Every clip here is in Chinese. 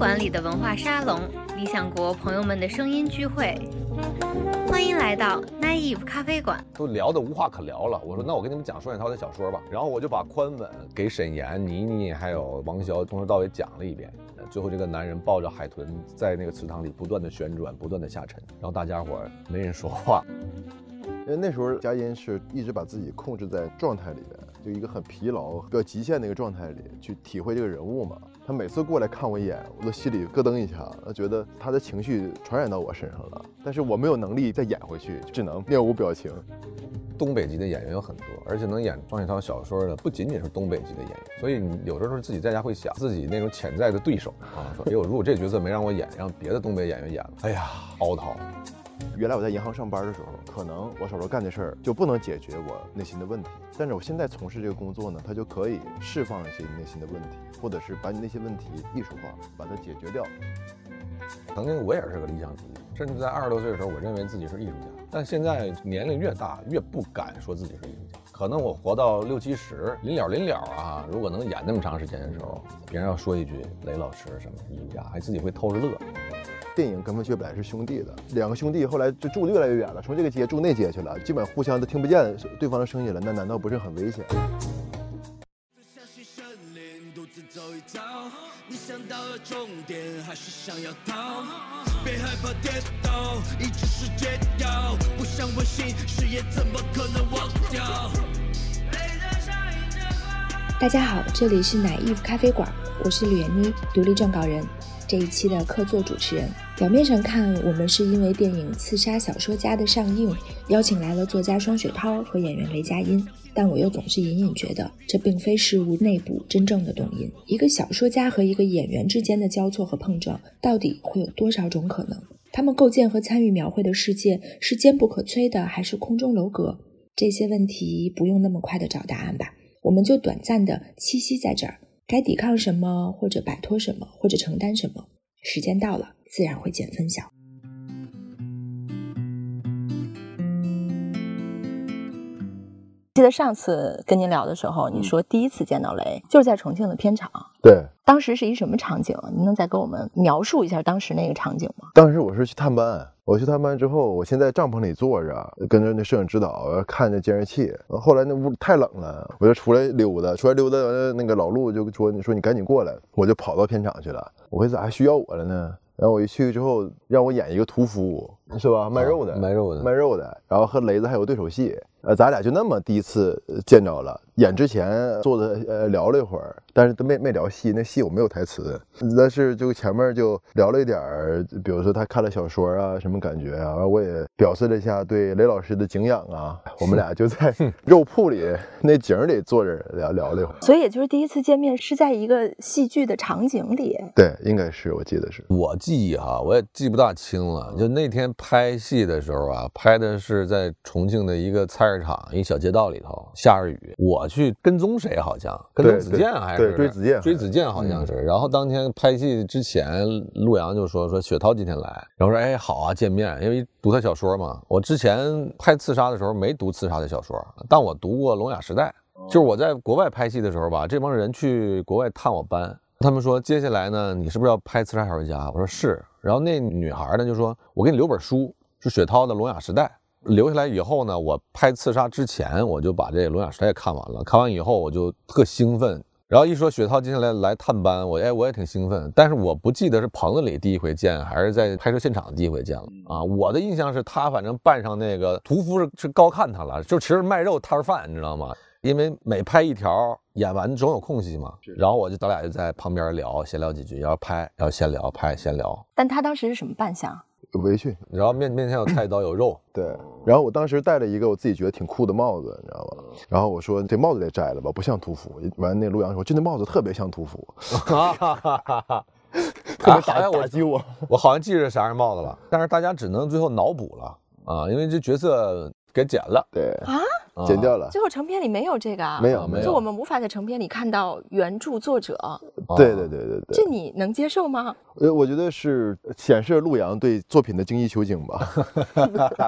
馆里的文化沙龙，理想国朋友们的声音聚会。欢迎来到 Naive 咖啡馆。都聊得无话可聊了。我说那我跟你们讲双雪涛的小说吧。然后我就把宽吻给沈岩、倪妮还有王潇从头到尾讲了一遍。最后这个男人抱着海豚在那个池塘里不断的旋转，不断的下沉。然后大家伙儿没人说话。因为那时候佳音是一直把自己控制在状态里边，就一个很疲劳、比较极限的一个状态里去体会这个人物嘛。他每次过来看我一眼，我都心里咯噔一下，觉得他的情绪传染到我身上了。但是我没有能力再演回去，只能面无表情。东北籍的演员有很多，而且能演双雪涛小说的不仅仅是东北籍的演员。所以你有时候自己在家会想自己那种潜在的对手啊，说哎呦，如果这角色没让我演，让别的东北演员演了，哎呀，凹槽。原来我在银行上班的时候，可能我手头干的事儿就不能解决我内心的问题。但是我现在从事这个工作呢，它就可以释放一些内心的问题，或者是把你那些问题艺术化，把它解决掉。曾经我也是个理想主义，甚至在二十多岁的时候，我认为自己是艺术家。但现在年龄越大，越不敢说自己是艺术家。可能我活到六七十，临了临了啊，如果能演那么长时间的时候，别人要说一句雷老师什么艺术家，还自己会偷着乐。电影跟文学本来是兄弟的，两个兄弟后来就住的越来越远了，从这个街住那街去了，基本互相都听不见对方的声音了，那难道不是很危险？大家好，这里是奶衣服咖啡馆，我是吕妮，独立撰稿人。这一期的客座主持人，表面上看，我们是因为电影《刺杀小说家》的上映，邀请来了作家双雪涛和演员雷佳音，但我又总是隐隐觉得，这并非事物内部真正的动因。一个小说家和一个演员之间的交错和碰撞，到底会有多少种可能？他们构建和参与描绘的世界是坚不可摧的，还是空中楼阁？这些问题不用那么快的找答案吧，我们就短暂的栖息在这儿。该抵抗什么，或者摆脱什么，或者承担什么？时间到了，自然会见分晓。记得上次跟您聊的时候，你说第一次见到雷就是在重庆的片场。对，当时是一什么场景？您能再给我们描述一下当时那个场景吗？当时我是去探班。我去探班之后，我先在帐篷里坐着，跟着那摄影指导看着监视器。后来那屋太冷了，我就出来溜达。出来溜达完了，那个老陆就说：“你说你赶紧过来。”我就跑到片场去了。我说咋还需要我了呢？然后我一去之后，让我演一个屠夫，是吧？卖肉的，卖肉的，卖肉的。然后和雷子还有对手戏。呃，咱俩就那么第一次见着了。演之前坐着呃聊了一会儿，但是都没没聊戏，那戏我没有台词。但是就前面就聊了一点儿，比如说他看了小说啊，什么感觉啊，完我也表示了一下对雷老师的敬仰啊。我们俩就在肉铺里那景里坐着聊聊了一会儿。所以也就是第一次见面是在一个戏剧的场景里。对，应该是我记得是。我记忆哈，我也记不大清了。就那天拍戏的时候啊，拍的是在重庆的一个菜市场一小街道里头，下着雨，我。去跟踪谁？好像跟踪子健还是追子健？追子健好像是。然后当天拍戏之前，陆阳就说说雪涛今天来，然后说哎好啊见面，因为读他小说嘛。我之前拍刺杀的时候没读刺杀的小说，但我读过《聋哑时代》，就是我在国外拍戏的时候吧，这帮人去国外探我班，他们说接下来呢，你是不是要拍刺杀小说家？我说是。然后那女孩呢就说，我给你留本书，是雪涛的《聋哑时代》。留下来以后呢，我拍刺杀之前我就把这《聋哑时代》看完了。看完以后我就特兴奋。然后一说雪涛接下来来探班，我哎我也挺兴奋。但是我不记得是棚子里第一回见，还是在拍摄现场第一回见了啊。我的印象是他反正扮上那个屠夫是是高看他了，就其实卖肉摊贩，你知道吗？因为每拍一条演完总有空隙嘛。然后我就咱俩就在旁边聊，闲聊几句，要拍要闲聊，拍闲聊。但他当时是什么扮相？围裙，然后面面前有菜刀有肉，对。然后我当时戴了一个我自己觉得挺酷的帽子，你知道吧？然后我说这帽子得摘了吧，不像屠夫。完，那陆阳说，就那帽子特别像屠夫，哈哈哈哈哈。特别打打击我，我好像记着啥样帽子了，但是大家只能最后脑补了啊，因为这角色。给剪了，对啊，剪掉了。最后成片里没有这个啊，没有没有，就我们无法在成片里看到原著作者对对对对对，这你能接受吗？呃，我觉得是显示陆阳对作品的精益求精吧。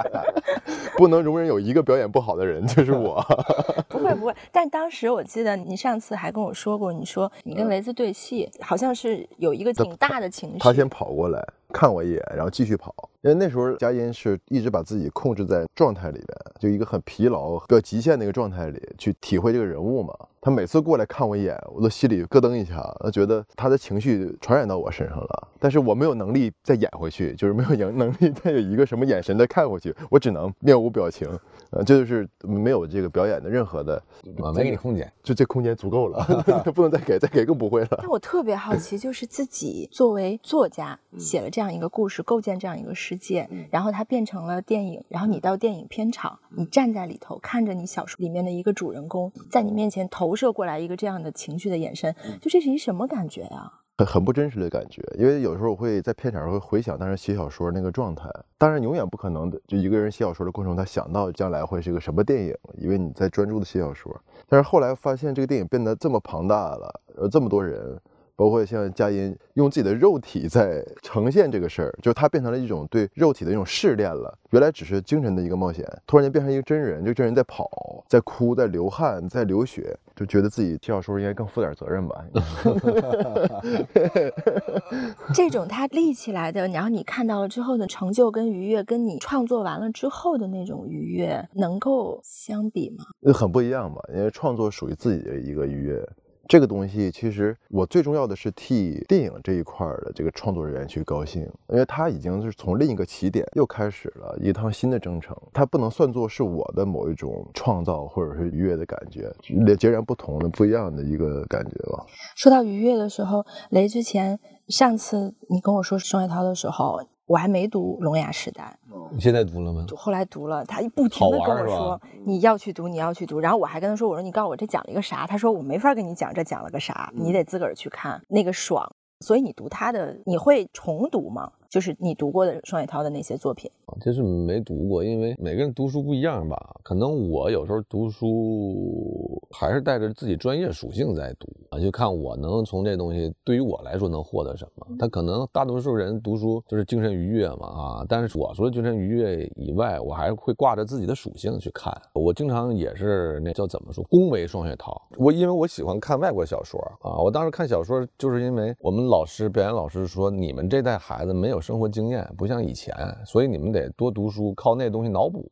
不能容忍有一个表演不好的人，就是我。不会不会，但当时我记得你上次还跟我说过，你说你跟雷子对戏，好像是有一个挺大的情绪。他先跑过来看我一眼，然后继续跑。因为那时候佳音是一直把自己控制在状态里边，就一个很疲劳、比较极限的一个状态里去体会这个人物嘛。他每次过来看我一眼，我都心里咯噔一下，觉得他的情绪传染到我身上了。但是我没有能力再演回去，就是没有能 能力再有一个什么眼神再看回去，我只能面无表情。呃，这就是没有这个表演的任何的，我没给你空间，就这空间足够了，不能再给，再给更不会了。但我特别好奇，就是自己作为作家写了这样一个故事，构建这样一个世界，然后它变成了电影，然后你到电影片场，你站在里头，看着你小说里面的一个主人公在你面前投射过来一个这样的情绪的眼神，就这是一什么感觉呀？很很不真实的感觉，因为有时候我会在片场会回想当时写小说那个状态。当然，永远不可能的，就一个人写小说的过程，他想到将来会是一个什么电影，因为你在专注的写小说。但是后来发现这个电影变得这么庞大了，呃，这么多人。包括像佳音用自己的肉体在呈现这个事儿，就他变成了一种对肉体的一种试炼了。原来只是精神的一个冒险，突然间变成一个真人，就真人在跑，在哭，在流汗，在流血，就觉得自己写小说应该更负点责任吧。这种他立起来的，然后你看到了之后的成就跟愉悦，跟你创作完了之后的那种愉悦，能够相比吗？很不一样吧，因为创作属于自己的一个愉悦。这个东西其实我最重要的是替电影这一块的这个创作人员去高兴，因为他已经是从另一个起点又开始了一趟新的征程，他不能算作是我的某一种创造或者是愉悦的感觉，截然不同的不一样的一个感觉吧。说到愉悦的时候，雷之前上次你跟我说双海涛的时候。我还没读《聋哑时代》，你现在读了吗？后来读了，他不停的跟我说你要去读，你要去读。然后我还跟他说，我说你告诉我这讲了一个啥？他说我没法跟你讲这讲了个啥，你得自个儿去看那个爽。所以你读他的，你会重读吗？就是你读过的双雪涛的那些作品，其实没读过，因为每个人读书不一样吧。可能我有时候读书还是带着自己专业属性在读啊，就看我能从这东西对于我来说能获得什么。他可能大多数人读书就是精神愉悦嘛啊，但是我说精神愉悦以外，我还会挂着自己的属性去看。我经常也是那叫怎么说，恭维双雪涛。我因为我喜欢看外国小说啊，我当时看小说就是因为我们老师表演老师说，你们这代孩子没有。生活经验不像以前，所以你们得多读书，靠那东西脑补。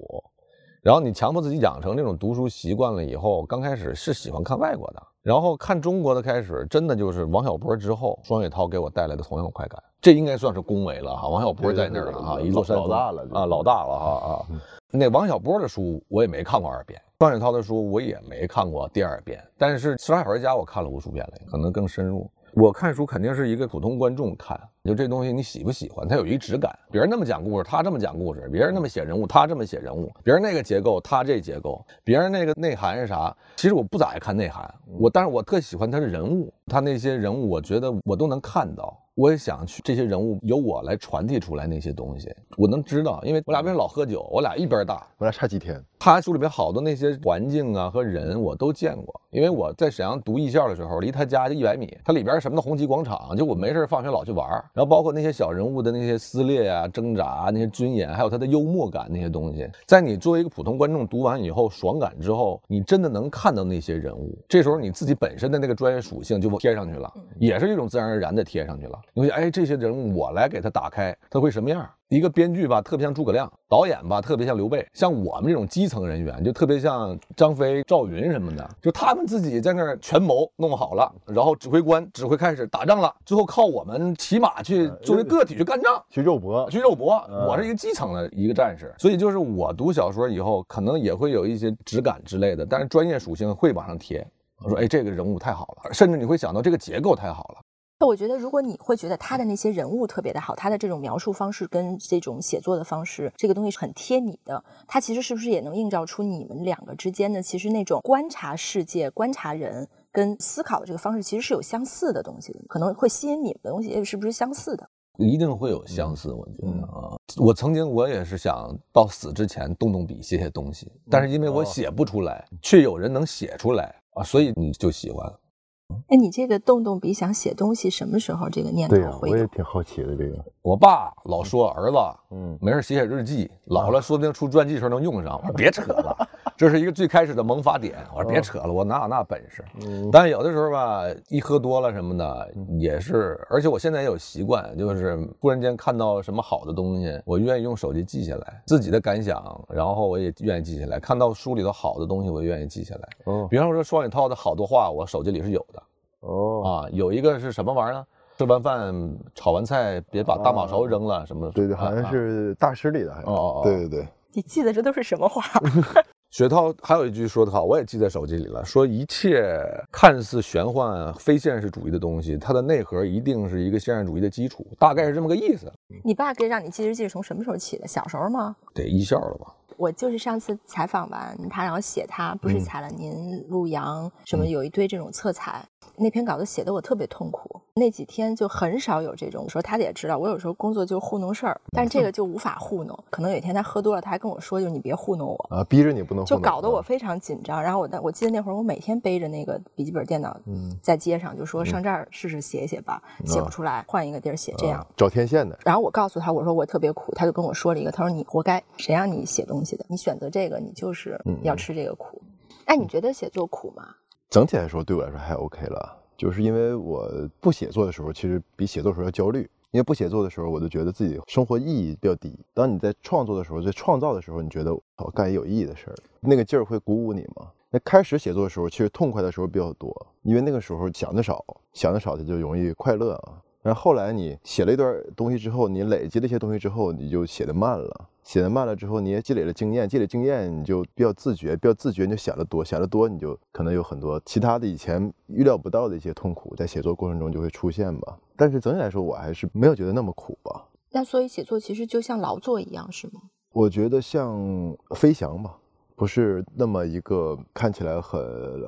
然后你强迫自己养成这种读书习惯了以后，刚开始是喜欢看外国的，然后看中国的开始，真的就是王小波之后，双雪涛给我带来的同样快感。这应该算是恭维了哈，王小波在那儿了哈，一座山老大了啊，老大了哈啊。那王小波的书我也没看过二遍，双雪涛的书我也没看过第二遍，但是《十二小时家》我看了无数遍了，可能更深入。我看书肯定是一个普通观众看，就这东西你喜不喜欢？它有一质感。别人那么讲故事，他这么讲故事；别人那么写人物，他这么写人物；别人那个结构，他这结构；别人那个内涵是啥？其实我不咋爱看内涵，我但是我特喜欢他的人物，他那些人物，我觉得我都能看到。我也想去这些人物由我来传递出来那些东西，我能知道，因为我俩为什么老喝酒？我俩一边大，我俩差几天。他书里面好多那些环境啊和人我都见过，因为我在沈阳读艺校的时候，离他家就一百米。他里边什么的红旗广场，就我没事放学老去玩。然后包括那些小人物的那些撕裂啊、挣扎啊那些尊严，还有他的幽默感那些东西，在你作为一个普通观众读完以后爽感之后，你真的能看到那些人物。这时候你自己本身的那个专业属性就贴上去了，也是一种自然而然的贴上去了。你会哎，这些人物我来给他打开，他会什么样？一个编剧吧，特别像诸葛亮；导演吧，特别像刘备。像我们这种基层人员，就特别像张飞、赵云什么的，就他们自己在那儿权谋弄好了，然后指挥官指挥开始打仗了，最后靠我们骑马去作为个体去干仗，去肉搏，去肉搏。我是一个基层的一个战士，所以就是我读小说以后，可能也会有一些质感之类的，但是专业属性会往上贴。我说，哎，这个人物太好了，甚至你会想到这个结构太好了。那我觉得，如果你会觉得他的那些人物特别的好，他的这种描述方式跟这种写作的方式，这个东西是很贴你的。他其实是不是也能映照出你们两个之间的，其实那种观察世界、观察人跟思考的这个方式，其实是有相似的东西的，可能会吸引你们的东西，是不是相似的？一定会有相似，我觉得啊。我曾经我也是想到死之前动动笔写写东西，但是因为我写不出来，却有人能写出来啊，所以你就喜欢。哎，你这个动动笔想写东西，什么时候这个念头对呀、会有？我也挺好奇的这个。我爸老说儿子，嗯没事写写日记，老了说不定出传记时候能用上。我说别扯了，这是一个最开始的萌发点。我说别扯了，我哪有那本事？但有的时候吧，一喝多了什么的也是，而且我现在也有习惯，就是忽然间看到什么好的东西，我愿意用手机记下来自己的感想，然后我也愿意记下来。看到书里头好的东西，我也愿意记下来。哦比方说双雪涛的好多话，我手机里是有的。哦，啊，有一个是什么玩意儿呢？吃完饭炒完菜，别把大马勺扔了，什么？对对，好像是大师里的，好像。哦哦哦对对对，你记得这都是什么话？雪涛还有一句说得好，我也记在手机里了，说一切看似玄幻、非现实主义的东西，它的内核一定是一个现实主义的基础，大概是这么个意思。你爸给让你记日记是从什么时候起的？小时候吗？得一校了吧？我就是上次采访完他，然后写他不是采了您陆阳什么有一堆这种侧采，那篇稿子写的我特别痛苦。那几天就很少有这种说他也知道我有时候工作就糊弄事儿，但这个 就无法糊弄。可能有一天他喝多了，他还跟我说，就是你别糊弄我。啊，逼着你不能就糊弄就搞得我非常紧张，然后我那我记得那会儿我每天背着那个笔记本电脑，嗯在街上就说上这儿试试写写吧，写不出来换一个地儿写这样啊。找天线的。然后我告诉他，我说我特别苦，他就跟我说了一个，他说你活该，谁让你写东西的？你选择这个，你就是要吃这个苦。哎，你觉得写作苦吗？整体来说，对我来说还 OK 了，就是因为我不写作的时候，其实比写作的时候要焦虑。因为不写作的时候，我就觉得自己生活意义比较低。当你在创作的时候，在创造的时候，你觉得我干一有意义的事儿，那个劲儿会鼓舞你吗。那开始写作的时候，其实痛快的时候比较多，因为那个时候想的少，想的少，它就容易快乐啊。然后后来你写了一段东西之后，你累积了一些东西之后，你就写的慢了。写的慢了之后，你也积累了经验，积累经验你就比较自觉，比较自觉你就想得多，想得多你就可能有很多其他的以前预料不到的一些痛苦，在写作过程中就会出现吧。但是总体来说，我还是没有觉得那么苦吧。那所以写作其实就像劳作一样，是吗？我觉得像飞翔吧，不是那么一个看起来很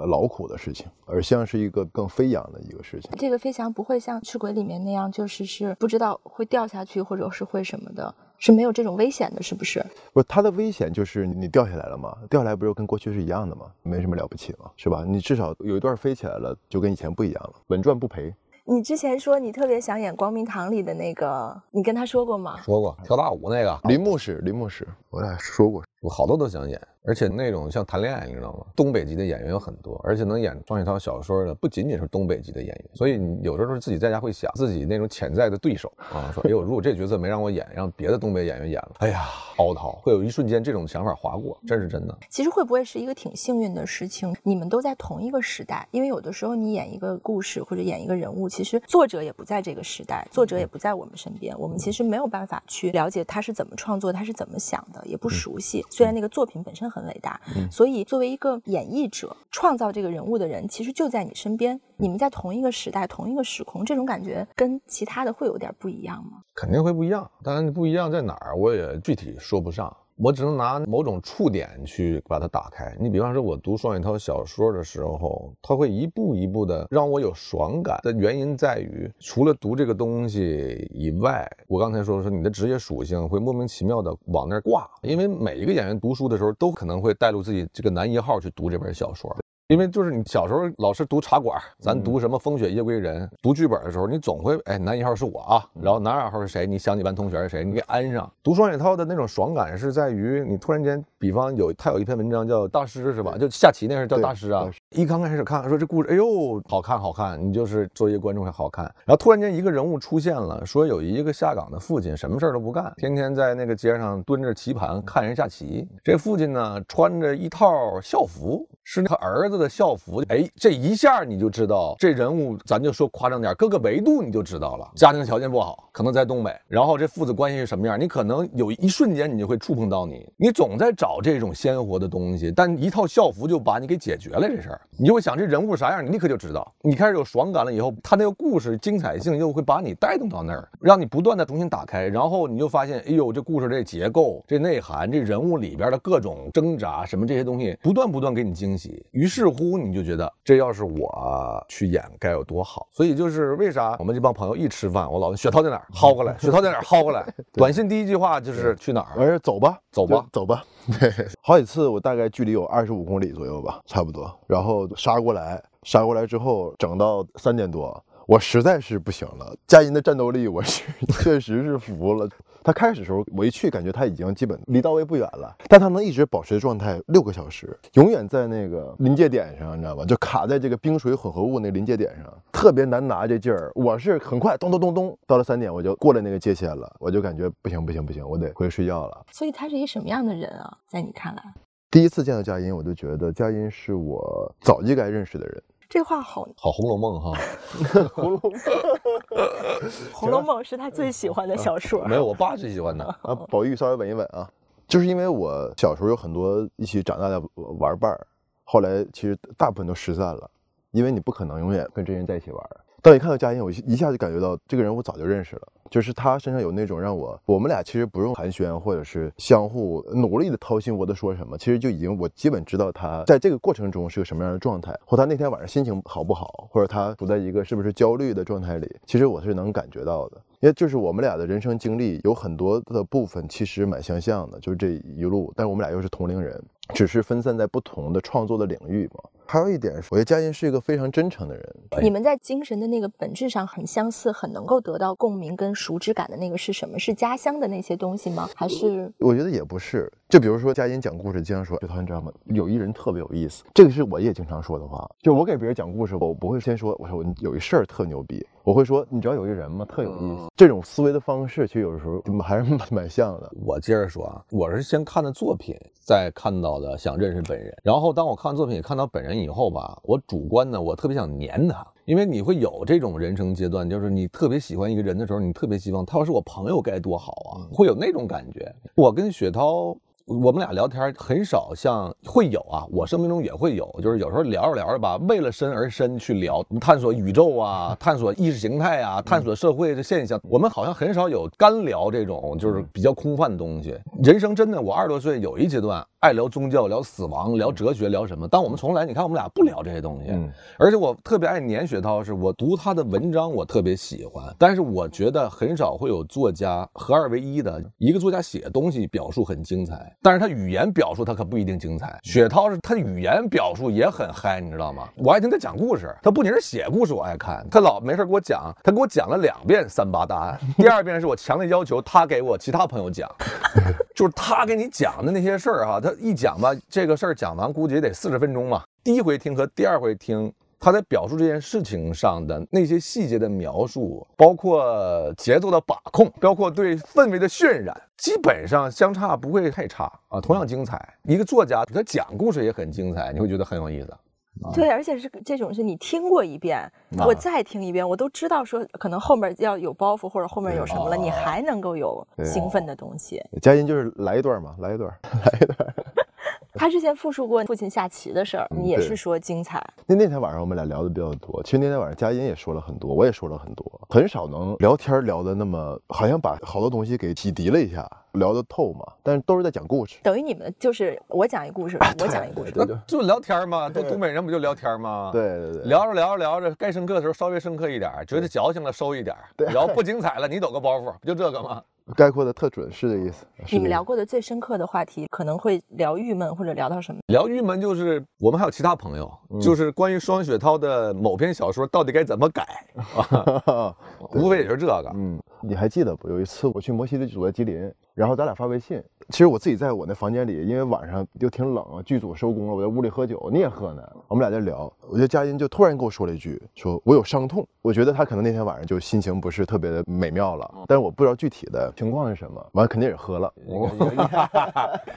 劳苦的事情，而像是一个更飞扬的一个事情。这个飞翔不会像赤鬼里面那样，就是是不知道会掉下去，或者是会什么的，是没有这种危险的，是不是？不是它的危险就是你掉下来了嘛，掉下来不是跟过去是一样的吗？没什么了不起嘛，是吧？你至少有一段飞起来了，就跟以前不一样了，稳赚不赔。你之前说你特别想演《光明堂》里的那个，你跟他说过吗？说过跳大舞那个，林牧师，林牧师，我俩说过，我好多都想演，而且那种像谈恋爱，你知道吗？东北籍的演员有很多，而且能演双雪涛小说的不仅仅是东北籍的演员，所以你有时候自己在家会想自己那种潜在的对手啊，说哎呦，如果这角色没让我演，让别的东北演员演了，哎呀，凹槽，会有一瞬间这种想法划过，这是真的。其实会不会是一个挺幸运的事情？你们都在同一个时代，因为有的时候你演一个故事或者演一个人物，其实作者也不在这个时代，作者也不在我们身边，我们其实没有办法去了解他是怎么创作，他是怎么想的，也不熟悉。虽然那个作品本身很伟大，所以作为一个演绎者，创造这个人物的人，其实就在你身边，你们在同一个时代、同一个时空，这种感觉跟其他的会有点不一样吗？肯定会不一样，当然不一样在哪儿，我也具体说不上。我只能拿某种触点去把它打开。你比方说，我读双雪涛小说的时候，他会一步一步的让我有爽感的原因在于，除了读这个东西以外，我刚才说说你的职业属性会莫名其妙的往那儿挂，因为每一个演员读书的时候都可能会带入自己这个男一号去读这本小说。因为就是你小时候老是读茶馆，咱读什么《风雪夜归人》，读剧本的时候，你总会哎，男一号是我啊，然后男二号是谁？你想你班同学是谁？你给安上。读双雪涛的那种爽感是在于你突然间，比方有他有一篇文章叫《大师》是吧？就下棋那是叫大师啊。一刚开始看说这故事，哎呦，好看好看，你就是作为一个观众还好看。然后突然间一个人物出现了，说有一个下岗的父亲，什么事儿都不干，天天在那个街上蹲着棋盘看人下棋。这父亲呢，穿着一套校服，是他儿子的校服。哎，这一下你就知道这人物，咱就说夸张点，各个维度你就知道了。家庭条件不好，可能在东北，然后这父子关系是什么样，你可能有一瞬间你就会触碰到你。你总在找这种鲜活的东西，但一套校服就把你给解决了这事儿。你就会想这人物啥样，你立刻就知道。你开始有爽感了以后，他那个故事精彩性又会把你带动到那儿，让你不断的重新打开，然后你就发现，哎呦，这故事这结构、这内涵、这人物里边的各种挣扎什么这些东西，不断不断给你惊喜。于是乎，你就觉得这要是我去演该有多好。所以就是为啥我们这帮朋友一吃饭，我老问雪涛在哪儿，薅过来；雪涛在哪儿，薅过来。短信第一句话就是去哪儿。完事儿走吧，走吧走吧。对，好几次我大概距离有二十五公里左右吧，差不多。然后杀过来，杀过来之后，整到三点多，我实在是不行了。佳音的战斗力，我是 确实是服了。他开始的时候，我一去感觉他已经基本离到位不远了，但他能一直保持状态六个小时，永远在那个临界点上，你知道吧？就卡在这个冰水混合物那临界点上，特别难拿这劲儿。我是很快咚咚咚咚，到了三点我就过了那个界限了，我就感觉不行不行不行，我得回去睡觉了。所以他是一什么样的人啊？在你看来？第一次见到佳音，我就觉得佳音是我早就该认识的人。这话好，好《红楼梦》哈，《红楼梦》《红楼梦》是他最喜欢的小说。没有，我爸最喜欢的。啊，宝玉稍微稳一稳啊，就是因为我小时候有很多一起长大的玩伴儿，后来其实大部分都失散了，因为你不可能永远跟这些人在一起玩儿。当一看到佳音，我一下就感觉到这个人我早就认识了，就是他身上有那种让我，我们俩其实不用寒暄或者是相互努力的掏心窝子说什么，其实就已经我基本知道他在这个过程中是个什么样的状态，或他那天晚上心情好不好，或者他处在一个是不是焦虑的状态里，其实我是能感觉到的。因为就是我们俩的人生经历有很多的部分其实蛮相像的，就是这一路，但是我们俩又是同龄人，只是分散在不同的创作的领域嘛。还有一点，我觉得佳音是一个非常真诚的人。你们在精神的那个本质上很相似，很能够得到共鸣跟熟知感的那个是什么？是家乡的那些东西吗？还是我觉得也不是，就比如说佳音讲故事，经常说，雪涛你知道吗？有一人特别有意思，这个是我也经常说的话。就我给别人讲故事，我不会先说，我说我有一事儿特牛逼，我会说，你知道有一人吗？特有意思。这种思维的方式，其实有的时候还是蛮蛮像的。我接着说啊，我是先看的作品，再看到的想认识本人。然后当我看作品看到本人以后吧，我主观呢，我特别想粘他，因为你会有这种人生阶段，就是你特别喜欢一个人的时候，你特别希望他要是我朋友该多好啊，会有那种感觉。我跟雪涛。我们俩聊天很少像会有啊，我生命中也会有，就是有时候聊着聊着吧，为了深而深去聊，探索宇宙啊，探索意识形态啊，探索社会的现象，我们好像很少有干聊这种就是比较空泛的东西。人生真的，我二十多岁有一阶段爱聊宗教、聊死亡、聊哲学、聊什么，但我们从来你看我们俩不聊这些东西，嗯而且我特别爱年雪涛，是我读他的文章我特别喜欢，但是我觉得很少会有作家合二为一的，一个作家写东西表述很精彩，但是他语言表述他可不一定精彩。雪涛是他语言表述也很嗨，你知道吗？我爱听他讲故事，他不仅是写故事我爱看，他老没事给我讲，他给我讲了两遍三八大案，第二遍是我强烈要求他给我其他朋友讲，就是他给你讲的那些事儿哈，他一讲吧，这个事儿讲完估计也得四十分钟吧。第一回听和第二回听，他在表述这件事情上的那些细节的描述，包括节奏的把控，包括对氛围的渲染，基本上相差不会太差啊，同样精彩。一个作家他讲故事也很精彩，你会觉得很有意思。对，而且是这种是你听过一遍，啊我再听一遍，我都知道说可能后面要有包袱或者后面有什么了，你还能够有兴奋的东西。佳音就是来一段嘛，来一段，来一段。他之前复述过父亲下棋的事儿，你也是说精彩。那那天晚上我们俩聊的比较多，其实那天晚上佳音也说了很多，我也说了很多，很少能聊天聊的那么好像把好多东西给洗涤了一下，聊得透嘛，但是都是在讲故事。等于你们就是我讲一故事，我讲一故事。对对 就聊天嘛，都东北人不就聊天吗？。对对对，聊着聊着聊着，该深刻的时候稍微深刻一点，觉得矫情了收一点儿，聊不精彩了你抖个包袱，不就这个吗？概括的特准，是这意思。你们聊过的最深刻的话题，可能会聊郁闷，或者聊到什么？聊郁闷就是我们还有其他朋友，就是关于双雪涛的某篇小说到底该怎么改啊，无非也就是这个。嗯，你还记得不？有一次我去摩西的主在吉林，然后咱俩发微信。其实我自己在我那房间里，因为晚上又挺冷啊，剧组收工了，我在屋里喝酒，你也喝呢。我们俩在聊，我觉得佳音就突然跟我说了一句，说我有伤痛。我觉得他可能那天晚上就心情不是特别的美妙了，但是我不知道具体的情况是什么。完了肯定也喝了。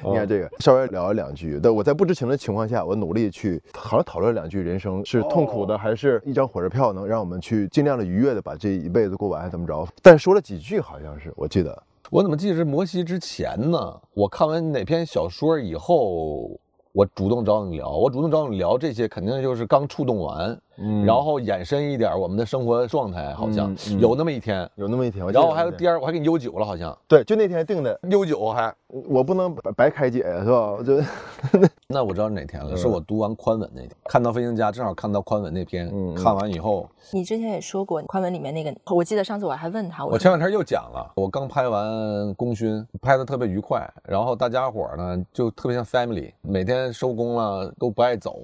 你看这个，稍微聊了两句，但我在不知情的情况下，我努力去好像讨论两句，人生是痛苦的，还是一张火车票能让我们去尽量的愉悦的把这一辈子过完，还怎么着？但说了几句，好像是我记得。我怎么记得是摩西之前呢？我看完哪篇小说以后，我主动找你聊，我主动找你聊这些，肯定就是刚触动完，嗯。然后延伸一点我们的生活状态，好像嗯嗯。有那么一天。有那么一天，然后还有第二，我还给你悠酒了，好像。对，就那天定的，悠酒还。我不能白白开解呀，是吧？我就 那我知道是哪天了，是我读完宽文那天，看到飞行家，正好看到宽文那篇，看完以后，你之前也说过宽文里面那个，我记得上次我还问他，我前两天又讲了，我刚拍完功勋，拍的特别愉快，然后大家伙呢就特别像 family，每天收工了都不爱走，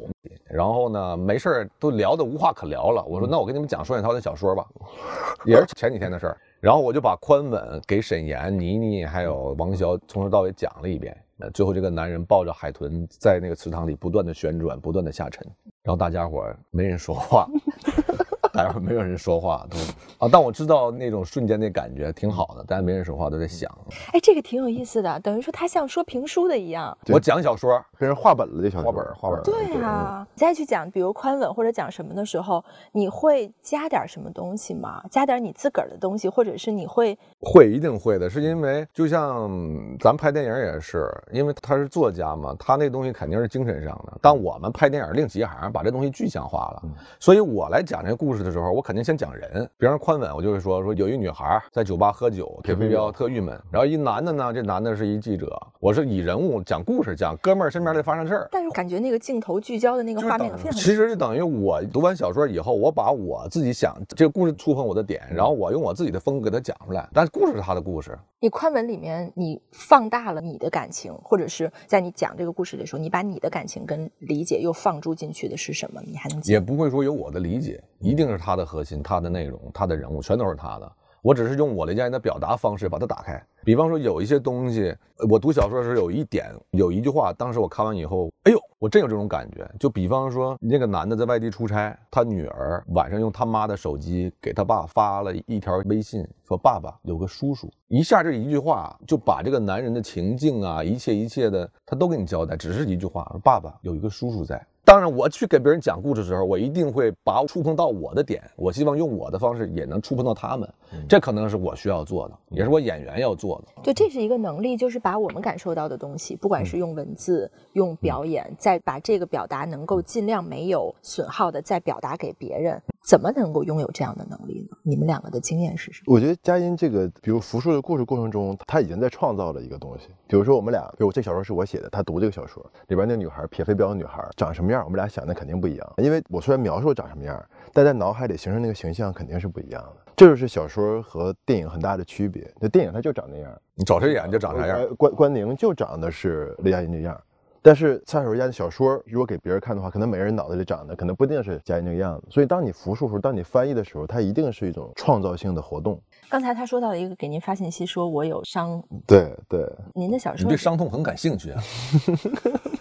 然后呢没事儿都聊的无话可聊了。我说那我跟你们讲双雪涛的小说吧，也是前几天的事儿。然后我就把宽吻给沈岩、倪妮还有王潇从头到尾讲了一遍。最后这个男人抱着海豚在那个池塘里不断的旋转，不断的下沉，然后大家伙没人说话。大家没有人说话，都啊，但我知道那种瞬间那感觉挺好的，大家没人说话，都在想。哎，这个挺有意思的，等于说他像说评书的一样。我讲小说，跟人画本了，这小画本，画本。对啊，再去讲，比如宽吻或者讲什么的时候，你会加点什么东西吗？加点你自个儿的东西，或者是你会会一定会的，是因为就像咱拍电影也是，因为他是作家嘛，他那东西肯定是精神上的。但我们拍电影另起一行，把这东西具象化了，所以我来讲这个故事。的时候，我肯定先讲人，比方说宽吻，我就会说说有一女孩在酒吧喝酒，铁飞镖特郁闷，然后一男的呢，这男的是一记者，我是以人物讲故事，讲哥们儿身边的发生事儿，但是感觉那个镜头聚焦的那个画面非常，其实就等于我读完小说以后，我把我自己想这个故事触碰我的点，然后我用我自己的风格给他讲出来，但是故事是他的故事。你宽吻里面你放大了你的感情，或者是在你讲这个故事的时候，你把你的感情跟理解又放诸进去的是什么？你还能也不会说有我的理解，一定是他的核心，他的内容，他的人物全都是他的。我只是用我的这样的表达方式把它打开。比方说有一些东西，我读小说的时候有一点有一句话，当时我看完以后，哎呦，我真有这种感觉。就比方说那个男的在外地出差，他女儿晚上用他妈的手机给他爸发了一条微信，说爸爸有个叔叔。一下这一句话就把这个男人的情境啊，一切一切的他都给你交代，只是一句话，爸爸有一个叔叔在。当然，我去给别人讲故事的时候，我一定会把触碰到我的点。我希望用我的方式也能触碰到他们，这可能是我需要做的，也是我演员要做的。对，这是一个能力，就是把我们感受到的东西，不管是用文字、用表演，再把这个表达能够尽量没有损耗的再表达给别人。怎么能够拥有这样的能力呢？你们两个的经验是什么？我觉得佳音这个，比如复述的故事过程中，他已经在创造了一个东西。比如说我们俩，比如这小说是我写的，他读这个小说里边那女孩撇飞镖的女孩长什么样，我们俩想的肯定不一样。因为我虽然描述长什么样，但在脑海里形成那个形象肯定是不一样的。这就是小说和电影很大的区别。那电影它就长那样，你找谁演就长啥样。关关宁就长的是雷佳音那样。但是蔡守家的小说，如果给别人看的话，可能每个人脑子里长的可能不一定是佳音那个样子。所以，当你复述时候，当你翻译的时候，它一定是一种创造性的活动。刚才他说到了一个，给您发信息说我有伤。对对，您的小说，你对伤痛很感兴趣啊。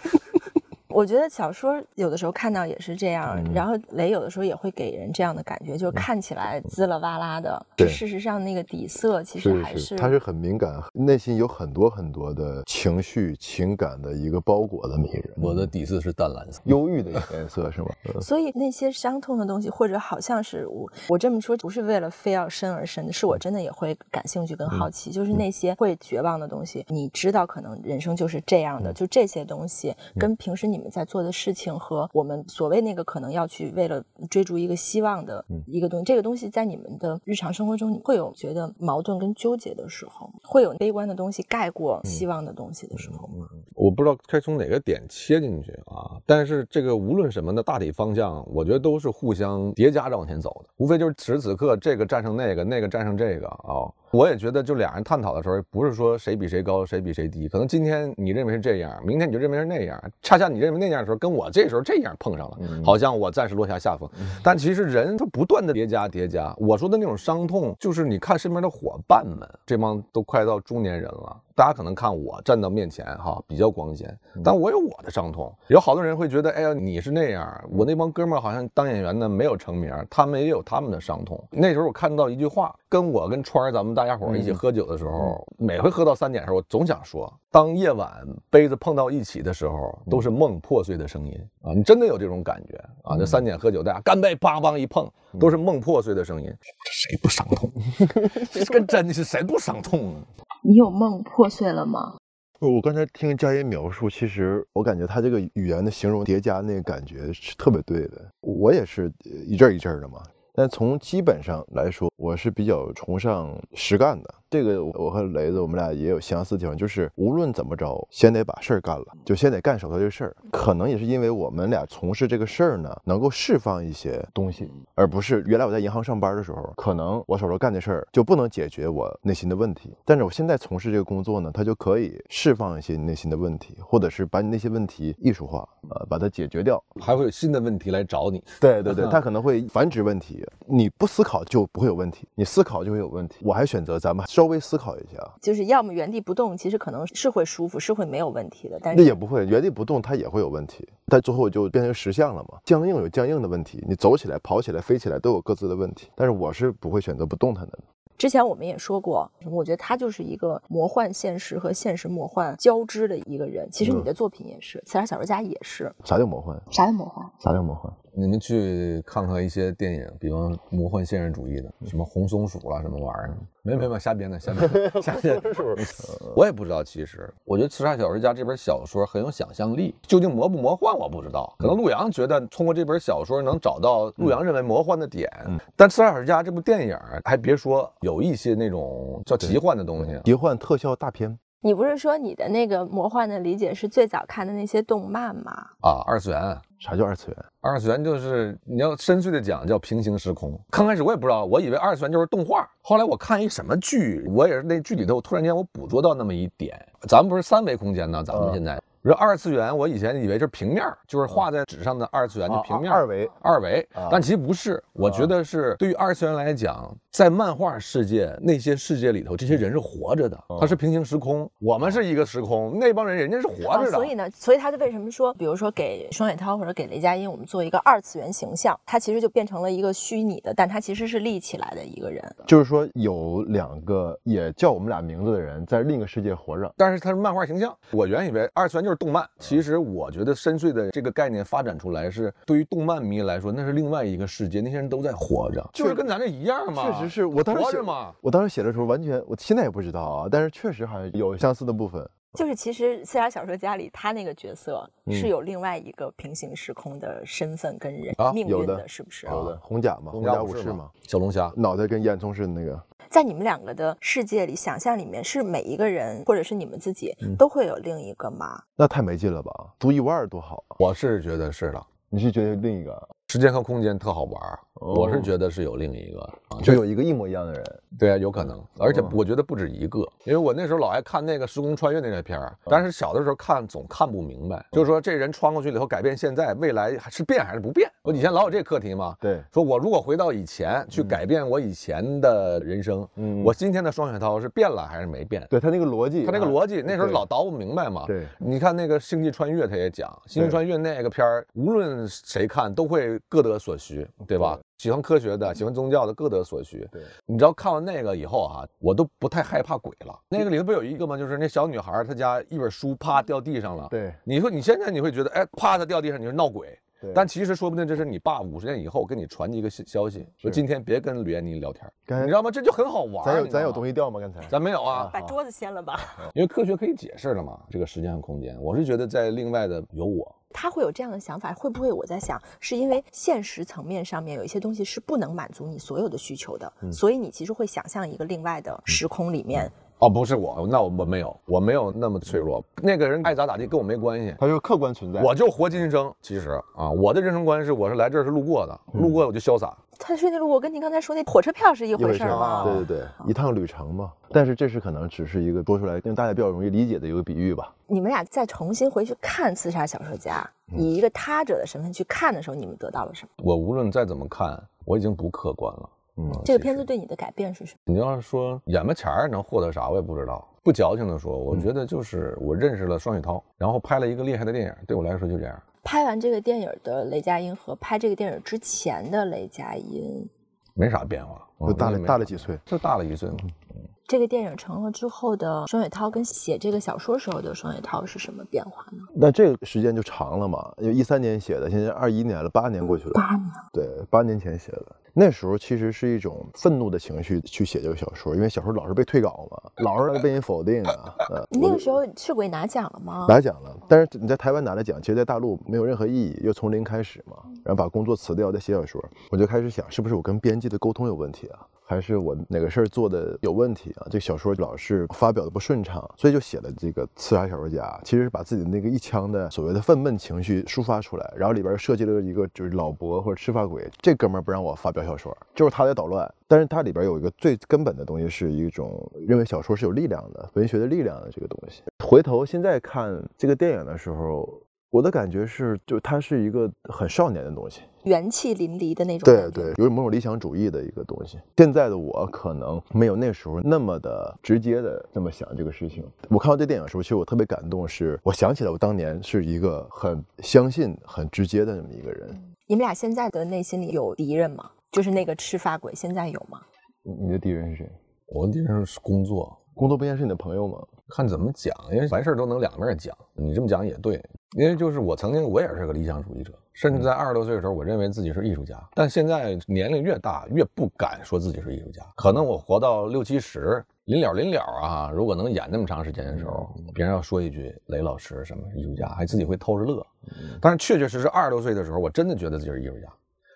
我觉得小说有的时候看到也是这样，然后雷有的时候也会给人这样的感觉，就是看起来滋啦哇啦的，事实上那个底色其实还是他是很敏感，内心有很多很多的情绪情感的一个包裹的迷人。我的底色是淡蓝色，忧郁的颜色是吗？所以那些伤痛的东西，或者好像是我我这么说不是为了非要深而深的，是我真的也会感兴趣跟好奇，就是那些会绝望的东西，你知道可能人生就是这样的，就这些东西跟平时你们。在做的事情和我们所谓那个可能要去为了追逐一个希望的一个东西，这个东西在你们的日常生活中，你会有觉得矛盾跟纠结的时候，会有悲观的东西盖过希望的东西的时候吗？我不知道该从哪个点切进去啊，但是这个无论什么的大体方向，我觉得都是互相叠加着往前走的，无非就是此时此刻这个战胜那个，那个战胜这个啊。我也觉得，就俩人探讨的时候，不是说谁比谁高，谁比谁低。可能今天你认为是这样，明天你就认为是那样。恰恰你认为那样的时候，跟我这时候这样碰上了，好像我暂时落下下风。但其实人他不断的叠加叠加。我说的那种伤痛，就是你看身边的伙伴们，这帮都快到中年人了。大家可能看我站到面前哈比较光鲜，但我有我的伤痛。有好多人会觉得，哎呀，你是那样，我那帮哥们儿好像当演员的没有成名，他们也有他们的伤痛。那时候我看到一句话，跟我跟川儿咱们大家伙一起喝酒的时候，每回喝到三点的时候，我总想说，当夜晚杯子碰到一起的时候，都是梦破碎的声音啊！你真的有这种感觉啊？这三点喝酒，大家干杯，梆梆一碰，都是梦破碎的声音。这谁不伤痛？这跟真的是谁不伤痛啊？你有梦破碎了吗？我刚才听佳音描述，其实我感觉他这个语言的形容叠加那个感觉是特别对的。我也是一阵一阵的嘛，但从基本上来说，我是比较崇尚实干的。这个我和雷子我们俩也有相似地方，就是无论怎么着，先得把事儿干了，就先得干手头这事儿。可能也是因为我们俩从事这个事儿呢，能够释放一些东西，而不是原来我在银行上班的时候，可能我手头干的事儿就不能解决我内心的问题。但是我现在从事这个工作呢，它就可以释放一些你内心的问题，或者是把你那些问题艺术化，呃，把它解决掉。还会有新的问题来找你。对对对，它可能会繁殖问题。你不思考就不会有问题，你思考就会有问题。我还选择咱们稍微思考一下，就是要么原地不动，其实可能是会舒服，是会没有问题的。但是那也不会原地不动，它也会有问题。但最后就变成实像了嘛，僵硬有僵硬的问题，你走起来、跑起来、飞起来都有各自的问题。但是我是不会选择不动弹的。之前我们也说过，我觉得他就是一个魔幻现实和现实魔幻交织的一个人。其实你的作品也是，刺杀小说家也是。啥叫魔幻？啥叫魔幻？啥叫魔幻？你们去看看一些电影，比方魔幻现实主义的，什么红松鼠啦，什么玩意儿？没没没，瞎编的，瞎编的，瞎编的。我也不知道，其实我觉得《刺杀小说家》这本小说很有想象力，究竟魔不魔幻我不知道。可能陆阳觉得通过这本小说能找到陆阳认为魔幻的点，但《刺杀小说家》这部电影还别说有一些那种叫奇幻的东西，奇幻特效大片。你不是说你的那个魔幻的理解是最早看的那些动漫吗？啊，二次元。啥叫二次元？二次元就是你要深邃的讲，叫平行时空。刚开始我也不知道，我以为二次元就是动画。后来我看一什么剧，我也是那剧里头，突然间我捕捉到那么一点。咱们不是三维空间呢？咱们现在。说二次元，我以前以为是平面，就是画在纸上的二次元就平面二维二维，但其实不是。我觉得是对于二次元来讲，在漫画世界那些世界里头，这些人是活着的，他是平行时空，我们是一个时空，那帮人人家是活着的。所以呢，所以他就为什么说，比如说给双雪涛或者给雷佳音，我们做一个二次元形象，他其实就变成了一个虚拟的，但他其实是立起来的一个人。就是说有两个也叫我们俩名字的人在另一个世界活着，但是他是漫画形象。我原以为二次元就是动漫，其实我觉得深邃的这个概念发展出来是对于动漫迷来说，那是另外一个世界，那些人都在活着，就是跟咱这一样嘛。确实是我当时写嘛，我当时写的时候完全，我现在也不知道啊，但是确实好像有相似的部分。就是其实《刺杀小说家》里他那个角色是有另外一个平行时空的身份跟人命运的，是不是？有的红甲嘛，红甲武士嘛，小龙虾，脑袋跟烟囱似的那个。在你们两个的世界里，想象里面是每一个人，或者是你们自己，都会有另一个吗？那太没劲了吧！独一无二多好啊！我是觉得是的，你是觉得另一个时间和空间特好玩儿，我是觉得是有另一个，就有一个一模一样的人。对啊，有可能，而且我觉得不止一个，因为我那时候老爱看那个时空穿越那些片儿，但是小的时候看总看不明白，就是说这人穿过去了以后改变现在，未来是变还是不变？我以前老有这课题嘛。对，说我如果回到以前去改变我以前的人生，嗯，我今天的双雪涛是变了还是没变？对他那个逻辑，他那个逻辑那时候老捣不明白嘛。对，你看那个星际穿越，他也讲星际穿越那个片儿，无论谁看都会各得所需，对吧？喜欢科学的，喜欢宗教的，各得所需。对，你知道看完那个以后哈，我都不太害怕鬼了。那个里头不有一个吗？就是那小女孩，她家一本书啪掉地上了。对，你说你现在你会觉得，哎，啪它掉地上，你是闹鬼。对，但其实说不定这是你爸五十年以后跟你传递一个消消息，说今天别跟吕燕妮聊天，你知道吗？这就很好玩。咱有咱有东西掉吗？刚才咱没有啊，把桌子掀了吧。因为科学可以解释的嘛，这个时间和空间。我是觉得在另外的有我。他会有这样的想法，会不会我在想，是因为现实层面上面有一些东西是不能满足你所有的需求的，所以你其实会想象一个另外的时空里面。哦，不是我，那我我没有，我没有那么脆弱。那个人爱咋咋地跟我没关系，他就客观存在。我就活今生。其实啊，我的人生观是，我是来这儿是路过的，路过我就潇洒。他说那路过跟您刚才说那火车票是一回事吗？对对对，一趟旅程嘛。但是这是可能只是一个说出来让大家比较容易理解的一个比喻吧。你们俩再重新回去看《刺杀小说家》，以一个他者的身份去看的时候，你们得到了什么？我无论再怎么看，我已经不客观了。嗯，这个片子对你的改变是什么？你要是说眼巴前儿能获得啥，我也不知道。不矫情的说，我觉得就是我认识了双雪涛，然后拍了一个厉害的电影，对我来说就这样。拍完这个电影的雷佳音和拍这个电影之前的雷佳音没啥变化，就大了大了几岁，就大了一岁嘛。这个电影成了之后的双雪涛跟写这个小说时候的双雪涛是什么变化呢？那这个时间就长了嘛，因为一三年写的，现在二一年了，八年过去了。八年。对，八年前写的。那时候其实是一种愤怒的情绪去写这个小说，因为小说老是被退稿嘛，老是被人否定啊。呃，那个时候赤鬼拿奖了吗？拿奖了，但是你在台湾拿了奖，其实在大陆没有任何意义，又从零开始嘛，然后把工作辞掉再写小说，我就开始想，是不是我跟编辑的沟通有问题啊？还是我哪个事儿做的有问题啊？这个小说老是发表的不顺畅，所以就写了这个刺杀小说家。其实是把自己的那个一腔的所谓的愤懑情绪抒发出来，然后里边设计了一个就是老伯或者赤发鬼，这哥们儿不让我发表小说，就是他在捣乱。但是它里边有一个最根本的东西，是一种认为小说是有力量的，文学的力量的这个东西。回头现在看这个电影的时候，我的感觉是，就它是一个很少年的东西，元气淋漓的那种。对对，有某种理想主义的一个东西。现在的我可能没有那时候那么的直接的这么想这个事情。我看到这电影的时候，其实我特别感动，是我想起来我当年是一个很相信、很直接的那么一个人。你们俩现在的内心里有敌人吗？就是那个赤发鬼，现在有吗？你的敌人是谁？我的敌人是工作，工作不应该是你的朋友吗？看怎么讲，因为凡事都能两面讲。你这么讲也对，因为就是我曾经我也是个理想主义者，甚至在二十多岁的时候，我认为自己是艺术家。但现在年龄越大，越不敢说自己是艺术家。可能我活到六七十，临了临了啊，如果能演那么长时间的时候，别人要说一句雷老师什么艺术家，还自己会偷着乐。但是确确实实二十多岁的时候，我真的觉得自己是艺术家。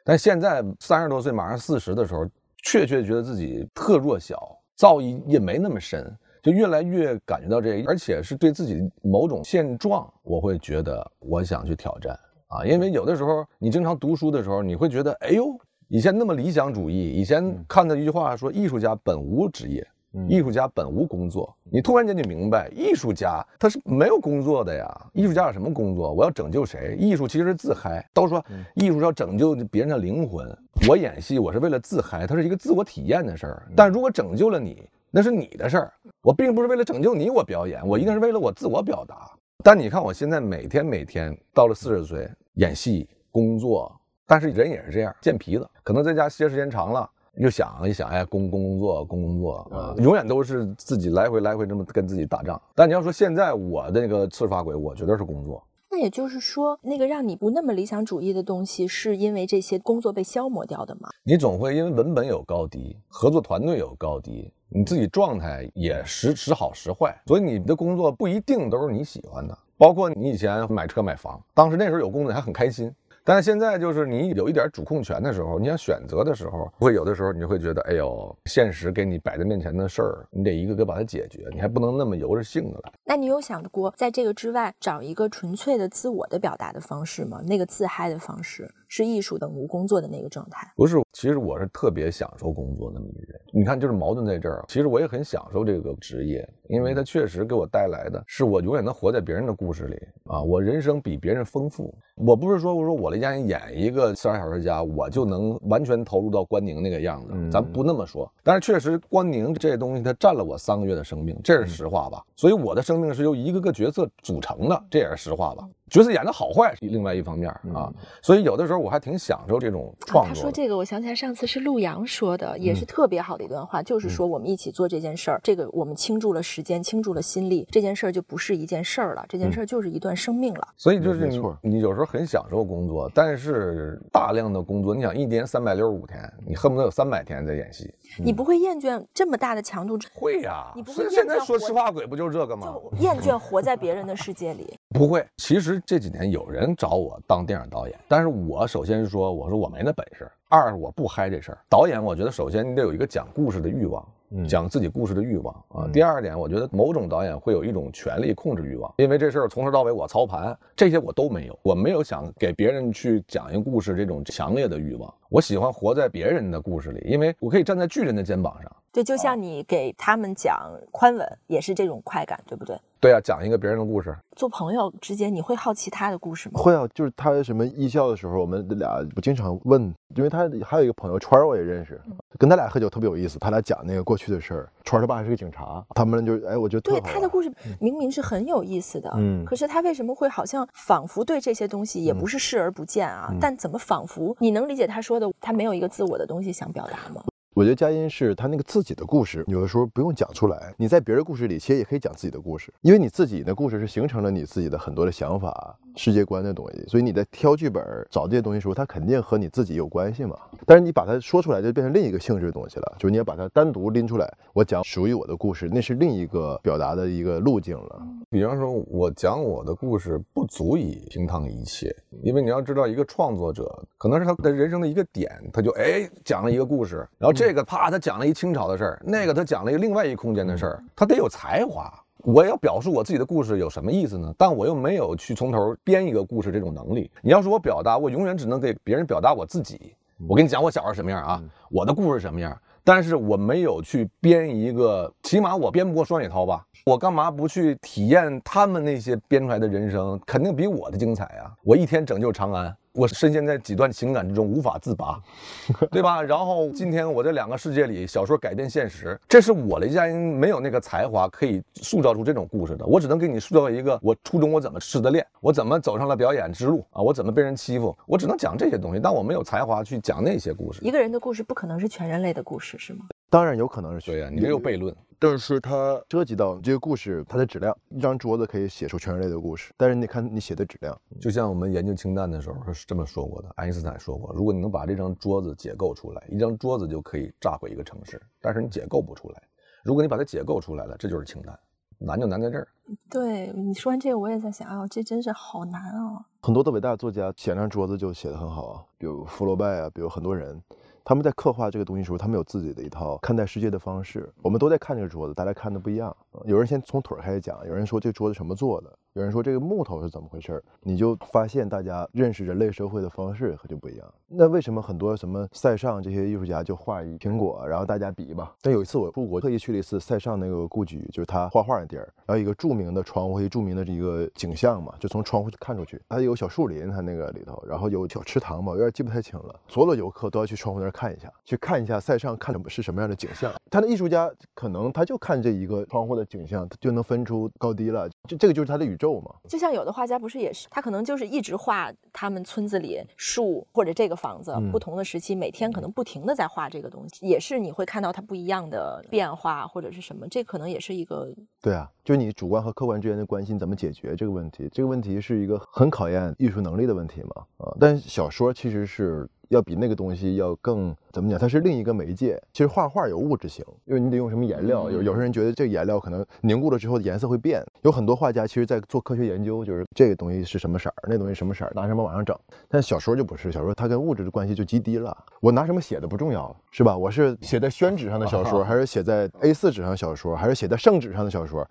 但现在三十多岁，马上四十的时候，确确觉得自己特弱小，造诣也没那么深，就越来越感觉到这个，而且是对自己某种现状，我会觉得我想去挑战啊，因为有的时候你经常读书的时候，你会觉得，哎呦，以前那么理想主义，以前看到一句话说，艺术家本无职业。艺术家本无工作，你突然间就明白，艺术家他是没有工作的呀。艺术家有什么工作？我要拯救谁？艺术其实是自嗨。都说艺术要拯救别人的灵魂，我演戏我是为了自嗨，它是一个自我体验的事儿。但如果拯救了你，那是你的事儿。我并不是为了拯救你，我表演，我一定是为了我自我表达。但你看我现在每天每天到了四十岁演戏工作，但是人也是这样，贱皮子，可能在家歇时间长了。又想一想，哎，工工工作，工工作啊，永远都是自己来回来回这么跟自己打仗。但你要说现在我的那个赤发鬼，我觉得是工作。也就是说，那个让你不那么理想主义的东西，是因为这些工作被消磨掉的吗？你总会因为文本有高低，合作团队有高低，你自己状态也时时好时坏，所以你的工作不一定都是你喜欢的。包括你以前买车买房，当时那时候有工作还很开心。但现在就是你有一点主控权的时候，你想选择的时候，会有的时候你就会觉得，哎呦，现实给你摆在面前的事儿，你得一个个把它解决，你还不能那么由着性子来。那你有想过在这个之外找一个纯粹的自我的表达的方式吗？那个自嗨的方式是艺术等无工作的那个状态？不是，其实我是特别享受工作那么一个人。你看，就是矛盾在这儿。其实我也很享受这个职业，因为它确实给我带来的是我永远能活在别人的故事里啊，我人生比别人丰富。我不是说我说我来家演一个刺杀小说家，我就能完全投入到关宁那个样子，咱不那么说。但是确实，关宁这东西它占了我三个月的生命，这是实话吧？所以我的生命是由一个个角色组成的，这也是实话吧？角色演的好坏是另外一方面啊。所以有的时候我还挺享受这种创作。他说这个，我想起来上次是陆阳说的，也是特别好的一段话，就是说我们一起做这件事儿，这个我们倾注了时间，倾注了心力，这件事儿就不是一件事儿了，这件事儿就是一段生命了。所以就是你，你有时候很享受工作，但是大量的工作，你想一年三百六十五天，你恨不得有三百天在演戏，你不会厌倦这么大的强度？会呀，你不会现在说实话鬼不就是这个吗？就厌倦活在别人的世界里？不会。其实这几年有人找我当电影导演，但是我首先是说，我说我没那本事。二是我不嗨这事儿。导演，我觉得首先你得有一个讲故事的欲望。讲自己故事的欲望啊。第二点，我觉得某种导演会有一种权力控制欲望，因为这事儿从头到尾我操盘，这些我都没有，我没有想给别人去讲一个故事这种强烈的欲望。我喜欢活在别人的故事里，因为我可以站在巨人的肩膀上。对，就像你给他们讲宽吻，也是这种快感，对不对？对啊，讲一个别人的故事。做朋友之间，你会好奇他的故事吗？会啊，就是他什么艺校的时候，我们俩不经常问，因为他还有一个朋友川儿，我也认识，跟他俩喝酒特别有意思。他俩讲那个过去的事儿，川儿他爸还是个警察，他们就哎，我觉得对他的故事明明是很有意思的，嗯，可是他为什么会好像仿佛对这些东西也不是视而不见啊？但怎么仿佛你能理解他说的？他没有一个自我的东西想表达吗？我觉得佳音是他那个自己的故事，有的时候不用讲出来。你在别人故事里，其实也可以讲自己的故事，因为你自己的故事是形成了你自己的很多的想法、世界观的东西。所以你在挑剧本、找这些东西的时候，它肯定和你自己有关系嘛。但是你把它说出来，就变成另一个性质的东西了。就是你要把它单独拎出来，我讲属于我的故事，那是另一个表达的一个路径了。比方说，我讲我的故事不足以平躺一切，因为你要知道，一个创作者可能是他的人生的一个点，他就哎讲了一个故事，然后这。这个啪，他讲了一清朝的事儿，那个他讲了一个另外一空间的事儿，他得有才华。我要表述我自己的故事有什么意思呢？但我又没有去从头编一个故事这种能力。你要说我表达，我永远只能给别人表达我自己。我跟你讲我小时候什么样啊，我的故事什么样，但是我没有去编一个，起码我编不过双雪涛吧？我干嘛不去体验他们那些编出来的人生？肯定比我的精彩啊！我一天拯救长安。我深陷在几段情感之中无法自拔，对吧？然后今天我在两个世界里，小说改变现实，这是我雷佳音没有那个才华可以塑造出这种故事的。我只能给你塑造一个我初中我怎么失的恋，我怎么走上了表演之路啊，我怎么被人欺负，我只能讲这些东西，但我没有才华去讲那些故事。一个人的故事不可能是全人类的故事，是吗？当然有可能是对呀，你这有悖论。但是它涉及到这个故事它的质量，一张桌子可以写出全人类的故事，但是你看你写的质量，就像我们研究氢弹的时候是这么说过的，爱因斯坦说过，如果你能把这张桌子解构出来，一张桌子就可以炸毁一个城市，但是你解构不出来。如果你把它解构出来了，这就是氢弹，难就难在这儿。对你说完这个，我也在想啊，这真是好难啊。很多的伟大作家写张桌子就写得很好啊，比如福楼拜啊，比如很多人。他们在刻画这个东西时候，他们有自己的一套看待世界的方式。我们都在看这个桌子，大家看的不一样。有人先从腿开始讲，有人说这桌子什么做的。有人说这个木头是怎么回事儿，你就发现大家认识人类社会的方式就不一样。那为什么很多什么塞尚这些艺术家就画一苹果，然后大家比吧？但有一次我出国特意去了一次塞尚那个故居，就是他画画的地儿，然后一个著名的窗户，一著名的这个景象嘛，就从窗户看出去，它有小树林，它那个里头，然后有小池塘嘛，有点记不太清了。所有的游客都要去窗户那儿看一下，去看一下塞尚看的是什么样的景象。他的艺术家可能他就看这一个窗户的景象，他就能分出高低了。就这个就是他的宇宙嘛。就像有。的画家不是也是，他可能就是一直画他们村子里树或者这个房子，不同的时期，每天可能不停的在画这个东西，也是你会看到它不一样的变化或者是什么，这可能也是一个对啊，就是你主观和客观之间的关系怎么解决这个问题，这个问题是一个很考验艺术能力的问题嘛啊，但小说其实是。要比那个东西要更怎么讲？它是另一个媒介。其实画画有物质性，因为你得用什么颜料。有有些人觉得这个颜料可能凝固了之后颜色会变。有很多画家其实在做科学研究，就是这个东西是什么色儿，那东西什么色儿，拿什么往上整。但小说就不是，小说它跟物质的关系就极低了。我拿什么写的不重要，是吧？我是写在宣纸上的小说，还是写在 A4 纸上的小说，还是写在圣纸上的小说？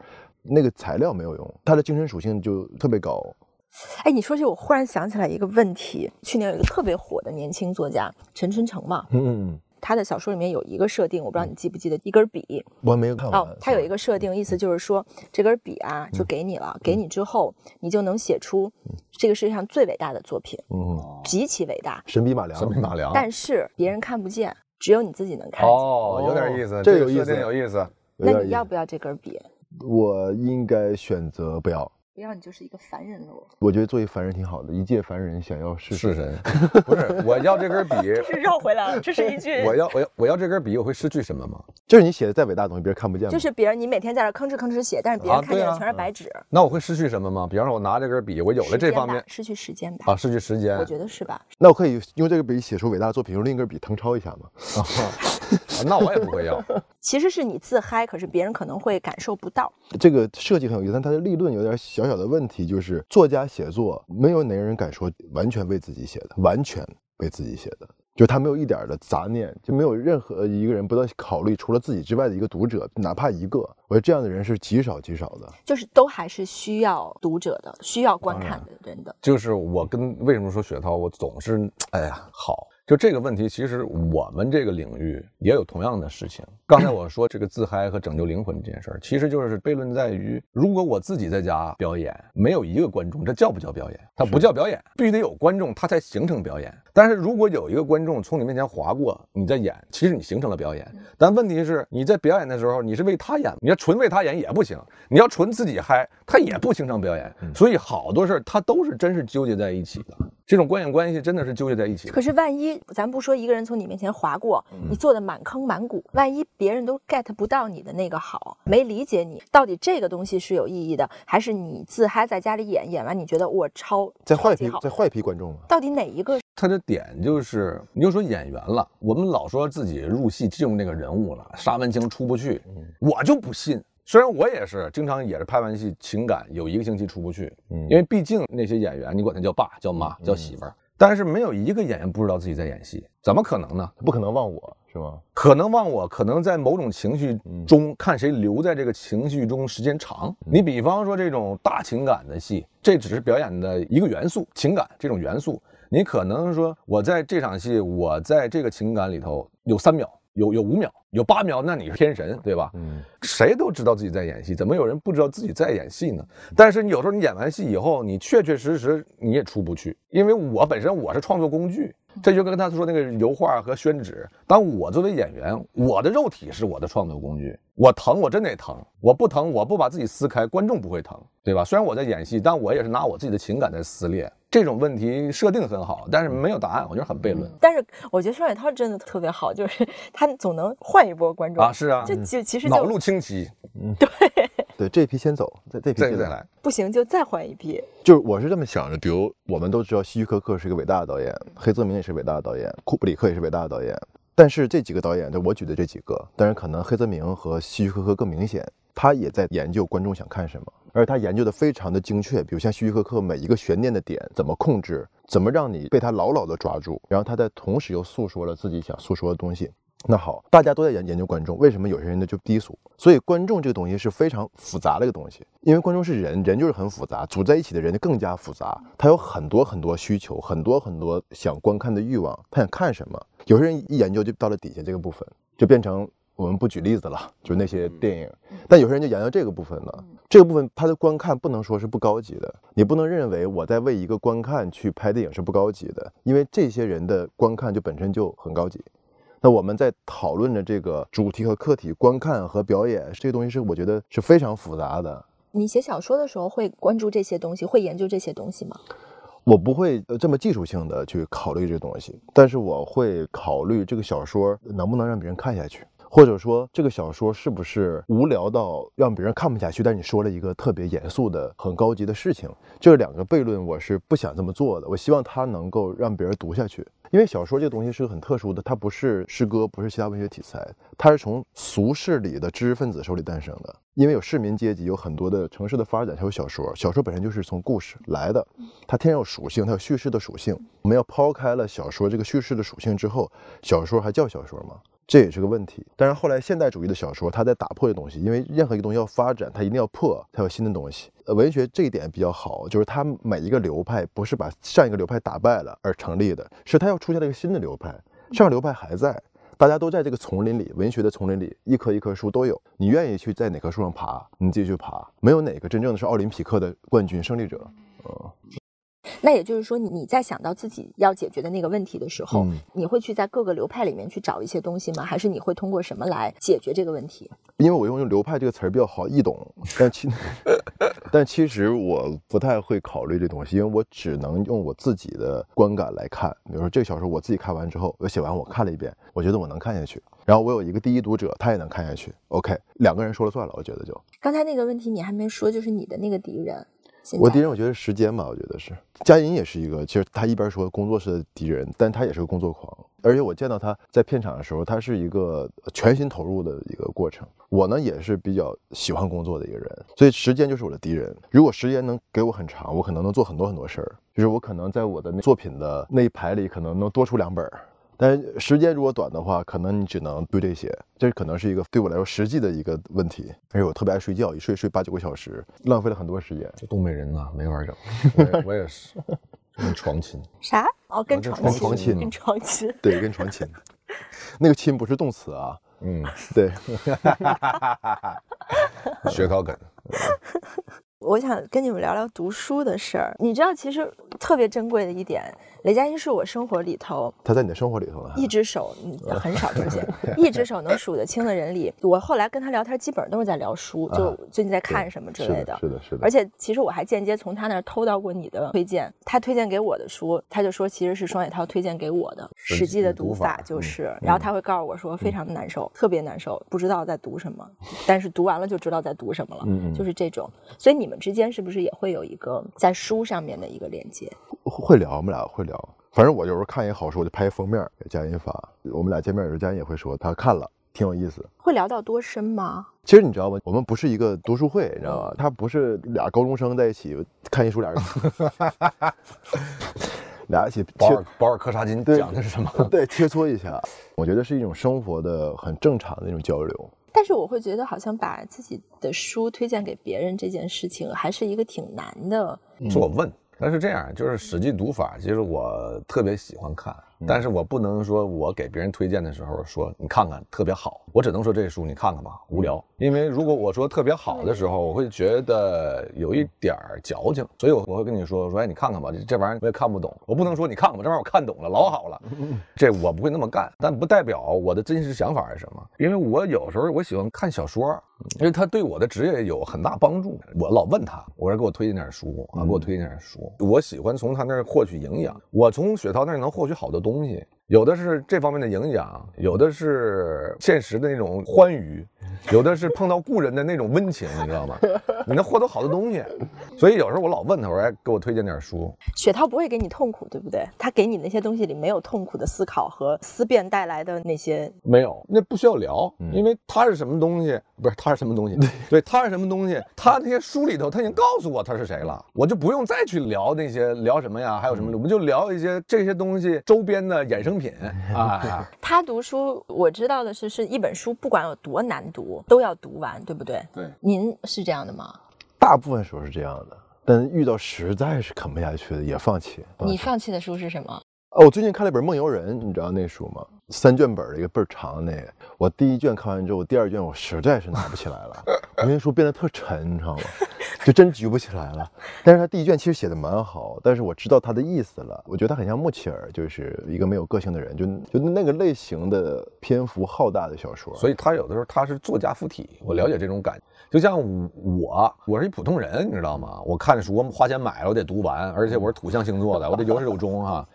那个材料没有用，它的精神属性就特别高。哎，你说这，我忽然想起来一个问题。去年有一个特别火的年轻作家陈春成嘛，嗯，他的小说里面有一个设定，我不知道你记不记得，一根笔。我没有看哦，他有一个设定，意思就是说，这根笔啊，就给你了，给你之后，你就能写出这个世界上最伟大的作品，嗯，极其伟大，神笔马良，神笔马良。但是别人看不见，只有你自己能看见。哦，有点意思，这有意思，有意思。那你要不要这根笔？我应该选择不要。不要你就是一个凡人喽。我觉得做一凡人挺好的，一介凡人想要是是神，不是我要这根笔，这是绕回来了，这是一句。我要我要我要这根笔，我会失去什么吗？就是你写的再伟大的东西，别人看不见。就是别人你每天在这吭哧吭哧写，但是别人看见的全是白纸。那我会失去什么吗？比方说，我拿这根笔，我有了这方面，失去时间吧。啊，失去时间，我觉得是吧？那我可以用这个笔写出伟大的作品，用另一根笔誊抄一下吗？那我也不会要。其实是你自嗨，可是别人可能会感受不到。这个设计很有意思，但它的立论有点小小的问题，就是作家写作没有哪个人敢说完全为自己写的，完全为自己写的，就他没有一点的杂念，就没有任何一个人不断考虑除了自己之外的一个读者，哪怕一个。我觉得这样的人是极少极少的，就是都还是需要读者的，需要观看的人的。就是我跟为什么说雪涛，我总是哎呀好。就这个问题，其实我们这个领域也有同样的事情。刚才我说这个自嗨和拯救灵魂这件事儿，其实就是悖论在于，如果我自己在家表演，没有一个观众，这叫不叫表演？它不叫表演，必须得有观众，它才形成表演。但是如果有一个观众从你面前划过，你在演，其实你形成了表演。但问题是，你在表演的时候，你是为他演，你要纯为他演也不行，你要纯自己嗨，他也不形成表演。所以好多事儿，它都是真是纠结在一起的。这种观演关系真的是纠结在一起。可是万一咱不说一个人从你面前划过，你做的满坑满谷，万一别人都 get 不到你的那个好，没理解你到底这个东西是有意义的，还是你自嗨在家里演演完你觉得我超在坏批在坏批观众吗？到底哪一个？他的点就是，你就说演员了，我们老说自己入戏进入那个人物了，沙文清出不去，我就不信。虽然我也是经常也是拍完戏，情感有一个星期出不去，嗯，因为毕竟那些演员，你管他叫爸、叫妈、叫媳妇儿，但是没有一个演员不知道自己在演戏，怎么可能呢？不可能忘我。是吗？可能忘我，可能在某种情绪嗯中看谁留在这个情绪中时间长。你比方说这种大情感的戏，这只是表演的一个元素，情感这种元素，你可能说我在这场戏，我在这个情感里头有三秒，有有五秒，有八秒，那你是天神，对吧？嗯，谁都知道自己在演戏，怎么有人不知道自己在演戏呢？但是你有时候你演完戏以后，你确确实实你也出不去，因为我本身我是创作工具，这就跟他说那个油画和宣纸。当我作为演员，我的肉体是我的创作工具，我疼我真得疼，我不疼我不把自己撕开，观众不会疼，对吧？虽然我在演戏，但我也是拿我自己的情感在撕裂。这种问题设定很好，但是没有答案，我觉得很悖论但是我觉得双雪涛真的特别好，就是他总能换一波观众啊！是啊，就就其实就脑路清奇，对对，这批先走，这这批再来。不行就再换一批。就是我是这么想的，比如我们都知道希区柯克是一个伟大的导演，黑泽明也是伟大的导演，库布里克也是伟大的导演。但是这几个导演，就我举的这几个，但是可能黑泽明和希区柯克更明显，他也在研究观众想看什么，而他研究的非常的精确。比如像希区柯克每一个悬念的点怎么控制，怎么让你被他牢牢的抓住，然后他在同时又诉说了自己想诉说的东西。那好，大家都在研研究观众，为什么有些人呢就低俗？所以观众这个东西是非常复杂的一个东西，因为观众是人，人就是很复杂，组在一起的人就更加复杂，他有很多很多需求，很多很多想观看的欲望，他想看什么？有些人一研究就到了底下这个部分，就变成我们不举例子了，就是那些电影。但有些人就研究这个部分了，这个部分他的观看不能说是不高级的，你不能认为我在为一个观看去拍电影是不高级的，因为这些人的观看就本身就很高级。那我们在讨论的这个主题和客体、观看和表演，这个东西是我觉得是非常复杂的。你写小说的时候会关注这些东西，会研究这些东西吗？我不会呃这么技术性的去考虑这东西，但是我会考虑这个小说能不能让别人看下去，或者说这个小说是不是无聊到让别人看不下去，但你说了一个特别严肃的、很高级的事情，这两个悖论我是不想这么做的。我希望它能够让别人读下去，因为小说这个东西是个很特殊的，它不是诗歌，不是其他文学题材，它是从俗世里的知识分子手里诞生的。因为有市民阶级，有很多的城市的发展，才有小说。小说本身就是从故事来的，它天然有属性，它有叙事的属性。我们要抛开了小说这个叙事的属性之后，小说还叫小说吗？这也是个问题。但是后来现代主义的小说，它在打破这东西，因为任何一个东西要发展，它一定要破，才有新的东西。呃，文学这一点比较好，就是它每一个流派不是把上一个流派打败了而成立的，是它要出现了一个新的流派，上流派还在。大家都在这个丛林里，文学的丛林里，一棵一棵树都有。你愿意去在哪棵树上爬，你自己去爬。没有哪个真正的是奥林匹克的冠军胜利者。呃，那也就是说，你你在想到自己要解决的那个问题的时候，嗯你会去在各个流派里面去找一些东西吗？还是你会通过什么来解决这个问题？因为我用“流派”这个词儿比较好易懂，但其 但其实我不太会考虑这东西，因为我只能用我自己的观感来看。比如说这个小说，我自己看完之后，我写完我看了一遍，我觉得我能看下去。然后我有一个第一读者，他也能看下去。OK，两个人说了算了，我觉得就刚才那个问题你还没说，就是你的那个敌人。我敌人，我觉得是时间吧，我觉得是佳音也是一个，其实他一边说工作是敌人，但他也是个工作狂。而且我见到他在片场的时候，他是一个全心投入的一个过程。我呢也是比较喜欢工作的一个人，所以时间就是我的敌人。如果时间能给我很长，我可能能做很多很多事儿。就是我可能在我的那作品的那一排里，可能能多出两本儿。但是时间如果短的话，可能你只能读这些，这可能是一个对我来说实际的一个问题。而且我特别爱睡觉，一睡睡八九个小时，浪费了很多时间。这东北人呐，没法整。我也我也是，跟床亲。啥？哦，跟床亲，床床亲跟床亲。对，跟床亲，那个亲不是动词啊，嗯，对，学考梗。我想跟你们聊聊读书的事儿。你知道，其实特别珍贵的一点，雷佳音是我生活里头他在你的生活里头啊。一只手，你，很少出现，一只手能数得清的人里，我后来跟他聊天，基本上都是在聊书，就啊最近在看什么之类的，是的，是的。而且其实我还间接从他那儿偷到过你的推荐，他推荐给我的书，他就说其实是双雪涛推荐给我的《实际》的读读法法，就嗯是，然后他会告诉我说非常的难受，特别难受，不知道在读什么，但是读完了就知道在读什么了，嗯嗯就是这种。所以你们之间是不是也会有一个在书上面的一个连接？会聊，我们俩会聊。反正我有时候看一个好书，我就拍封面给佳音发。我们俩见面有时候，佳音也会说他看了，挺有意思。会聊到多深吗？其实你知道吗？我们不是一个读书会，你知道吧？他不是俩高中生在一起看一书，俩人 俩一起保尔保尔柯察金对讲的是什么？对切磋一下，我觉得是一种生活的很正常的一种交流。但是我会觉得，好像把自己的书推荐给别人这件事情，还是一个挺难的。是我问，但是这样就是《史记》读法，其实我特别喜欢看，但是我不能说我给别人推荐的时候说你看看特别好，我只能说这书你看看吧，无聊。因为如果我说特别好的时候，我会觉得有一点儿矫情，所以我我会跟你说说，哎，你看看吧，这这玩意儿我也看不懂，我不能说你看看吧，这玩意儿我看懂了，老好了，这我不会那么干，但不代表我的真实想法是什么，因为我有时候我喜欢看小说，因为它对我的职业有很大帮助。我老问他，我说给我推荐点书啊，给我推荐点书。我喜欢从他那儿获取营养，我从雪涛那儿能获取好多东西，有的是这方面的营养，有的是现实的那种欢愉，有的是碰到故人的那种温情，你知道吗？你能获得好多东西，所以有时候我老问他，我说哎，给我推荐点书。雪涛不会给你痛苦，对不对？他给你那些东西里没有痛苦的思考和思辨带来的那些。没有，那不需要聊，因为他是什么东西，不是他是什么东西，对，他是什么东西，他那些书里头他已经告诉我他是谁了，我就不用再去聊那些聊什么呀，还有什么，我们就聊一些这些东西周边的衍生品啊。他读书，我知道的是，是一本书不管有多难读，都要读完，对不对？对，您是这样的吗？大部分时候是这样的，但遇到实在是啃不下去的也放弃。你放弃的书是什么？哦，我最近看了一本《梦游人》，你知道那书吗？三卷本的一个倍儿长那个。我第一卷看完之后，第二卷我实在是拿不起来了，因为书变得特沉，你知道吗？就真举不起来了。但是他第一卷其实写的蛮好，但是我知道他的意思了。我觉得他很像穆切尔，就是一个没有个性的人，就就那个类型的篇幅浩大的小说。所以他有的时候他是作家附体，我了解这种感。就像我，我是一普通人，你知道吗？我看书，我花钱买了，我得读完，而且我是土象星座的，我得有始有终哈。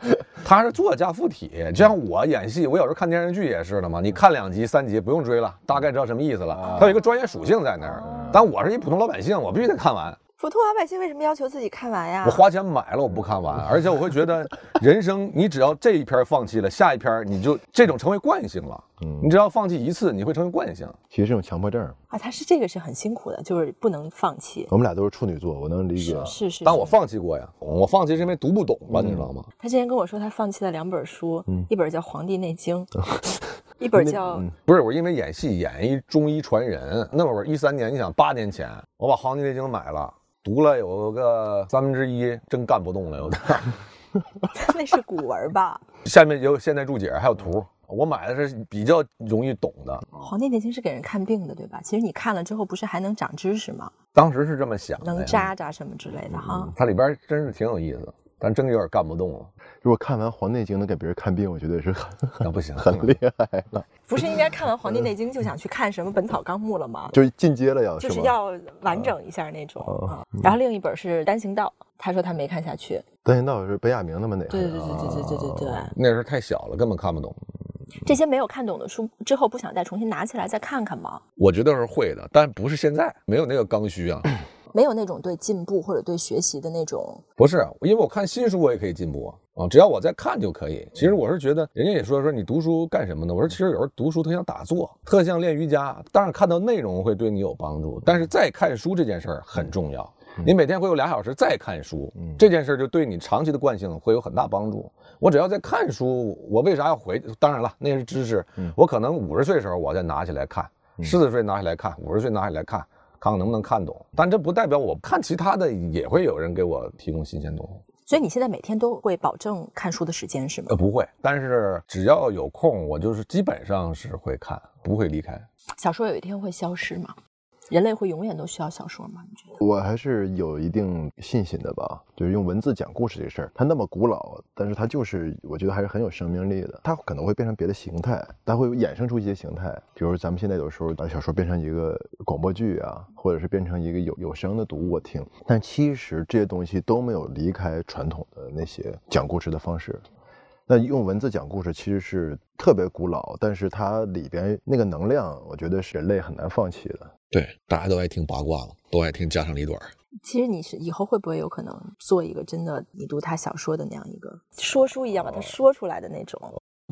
他是作家附体，就像我演戏，我有时候看电视剧也是的嘛。你看两集、三集不用追了，大概知道什么意思了。它有一个专业属性在那儿，但我是一普通老百姓，我必须得看完。普通老百姓为什么要求自己看完呀？我花钱买了，我不看完，而且我会觉得，人生你只要这一篇放弃了，下一篇你就这种成为惯性了。嗯，你只要放弃一次，你会成为惯性。其实这种强迫症啊，他是这个是很辛苦的，就是不能放弃。我们俩都是处女座，我能理解。是是。但我放弃过呀，我放弃是因为读不懂吧，你知道吗？他之前跟我说，他放弃了两本书，一本叫《黄帝内经 》，一本叫……不是我，因为演戏演一中医传人，那会儿一三年，你想八年前，我把《黄帝内经》买了。读了有个三分之一，真干不动了，有点。那是古文吧？下面有现代注解，还有图。我买的是比较容易懂的。《黄帝内经》是给人看病的，对吧？其实你看了之后，不是还能长知识吗？当时是这么想的，能扎扎什么之类的哈。它里边真是挺有意思，但真有点干不动了。如果看完《黄帝内经》能给别人看病，我觉得也是很那不行，很厉害了。不是应该看完《黄帝内经》就想去看什么《本草纲目》了吗？就进阶了要，就是要完整一下那种啊。然后另一本是《单行道》，他说他没看下去。单行道是本雅明他们那？对对对对对对对对。那时候太小了，根本看不懂。这些没有看懂的书之后，不想再重新拿起来再看看吗？我觉得是会的，但不是现在，没有那个刚需啊。没有那种对进步或者对学习的那种，不是，因为我看新书我也可以进步啊，啊，只要我在看就可以。其实我是觉得，人家也说说你读书干什么呢？我说其实有时候读书特像打坐，特像练瑜伽。当然看到内容会对你有帮助，但是再看书这件事儿很重要。你每天会有俩小时再看书，这件事儿就对你长期的惯性会有很大帮助。我只要在看书，我为啥要回？当然了，那是知识，我可能五十岁的时候我再拿起来看，四十岁拿起来看，五十岁拿起来看。看看能不能看懂，但这不代表我看其他的也会有人给我提供新鲜东西。所以你现在每天都会保证看书的时间是吗？呃，不会，但是只要有空，我就是基本上是会看，不会离开。小说有一天会消失吗？人类会永远都需要小说吗？你觉得？我还是有一定信心的吧。就是用文字讲故事这事儿，它那么古老，但是它就是我觉得还是很有生命力的。它可能会变成别的形态，它会衍生出一些形态，比如咱们现在有时候把小说变成一个广播剧啊，或者是变成一个有有声的读物听。但其实这些东西都没有离开传统的那些讲故事的方式。那用文字讲故事其实是特别古老，但是它里边那个能量，我觉得是人类很难放弃的。对，大家都爱听八卦嘛，都爱听家长里短。其实你是以后会不会有可能做一个真的你读他小说的那样一个说书一样把它说出来的那种？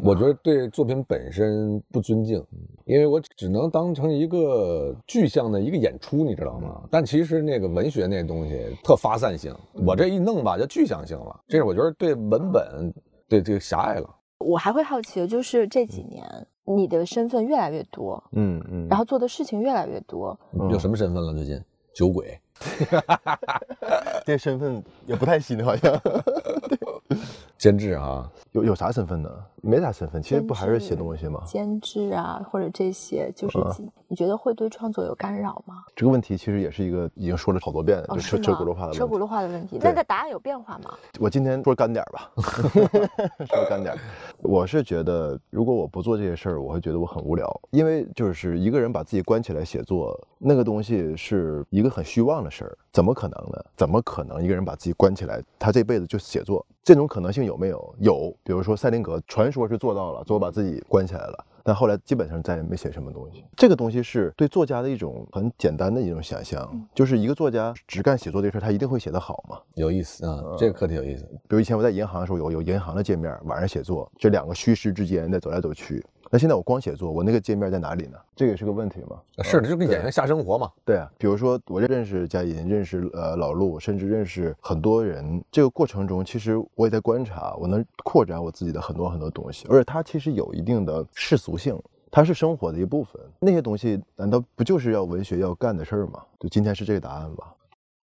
我觉得对作品本身不尊敬，因为我只能当成一个具象的一个演出，你知道吗？但其实那个文学那东西特发散性，我这一弄吧就具象性了，这是我觉得对文本对这个狭隘了。我还会好奇的就是这几年你的身份越来越多，嗯嗯，然后做的事情越来越多，有什么身份了？最近？酒鬼，这个身份也不太新，好像 监制啊，有有啥身份呢？没啥身份，其实不还是写东西吗？监制啊，或者这些，就是几你觉得会对创作有干扰吗？这个问题其实也是一个已经说了好多遍，哦就是车轱辘话的问题。车轱辘话的问题，那个答案有变化吗？我今天说干点儿吧，说干点儿。我是觉得，如果我不做这些事儿，我会觉得我很无聊，因为就是一个人把自己关起来写作，那个东西是一个很虚妄的事儿，怎么可能呢？怎么可能一个人把自己关起来，他这辈子就写作？这种可能性有没有？有，比如说塞林格，传说是做到了，最后把自己关起来了。但后来基本上再也没写什么东西。这个东西是对作家的一种很简单的一种想象，就是一个作家只干写作这事儿，他一定会写得好吗？有意思啊，这个课题有意思。比如以前我在银行的时候，有有银行的界面，晚上写作，这两个虚实之间在走来走去。那现在我光写作，我那个界面在哪里呢？这个也是个问题嘛。是的，就跟演员下生活嘛。对啊，比如说我认识佳音，认识呃老陆，甚至认识很多人。这个过程中，其实我也在观察，我能扩展我自己的很多很多东西，而且它其实有一定的世俗性，它是生活的一部分。那些东西难道不就是要文学要干的事儿吗？就今天是这个答案吧。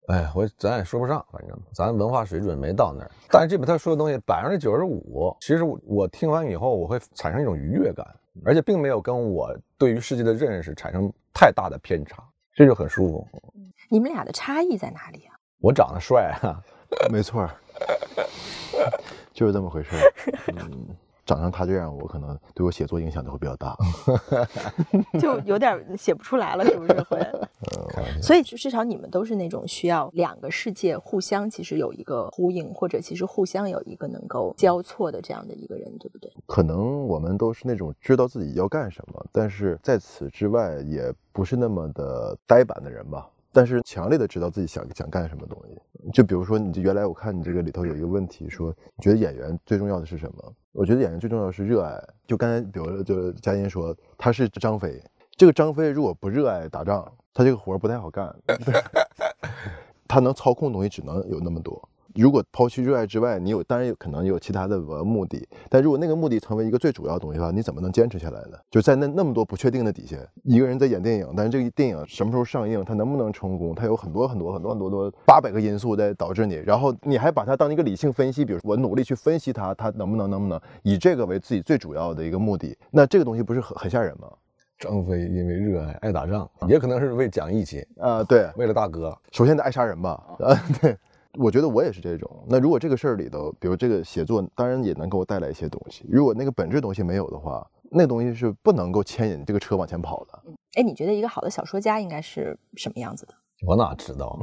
哎，我咱也说不上，反正咱文化水准没到那儿。但是这本他说的东西百分之九十五，其实我我听完以后，我会产生一种愉悦感，而且并没有跟我对于世界的认识产生太大的偏差，这就很舒服。你们俩的差异在哪里啊？我长得帅啊，没错儿，就是这么回事儿。嗯，长成他这样，我可能对我写作影响都会比较大。就有点写不出来了，是不是会？所以就至少你们都是那种需要两个世界互相其实有一个呼应，或者其实互相有一个能够交错的这样的一个人，对不对？可能我们都是那种知道自己要干什么，但是在此之外也不是那么的呆板的人吧。但是强烈的知道自己想想干什么东西。就比如说，你这原来我看你这个里头有一个问题，说你觉得演员最重要的是什么？我觉得演员最重要的是热爱。就刚才比如就佳音说他是张飞，这个张飞如果不热爱打仗，他这个活儿不太好干。他能操控的东西只能有那么多。如果抛去热爱之外，你有当然有可能有其他的呃目的，但如果那个目的成为一个最主要的东西的话，你怎么能坚持下来呢？就在那那么多不确定的底下，一个人在演电影，但是这个电影什么时候上映，它能不能成功，它有很多很多很多很多多八百个因素在导致你，然后你还把它当一个理性分析，比如我努力去分析它，它能不能能不能以这个为自己最主要的一个目的，那这个东西不是很很吓人吗？张飞因为热爱爱打仗，也可能是为讲义气，啊、对，为了大哥。首先得爱杀人吧，啊，对，我觉得我也是这种。那如果这个事儿里头，比如这个写作，当然也能给我带来一些东西。如果那个本质东西没有的话，那东西是不能够牵引这个车往前跑的。哎，你觉得一个好的小说家应该是什么样子的？我哪知道？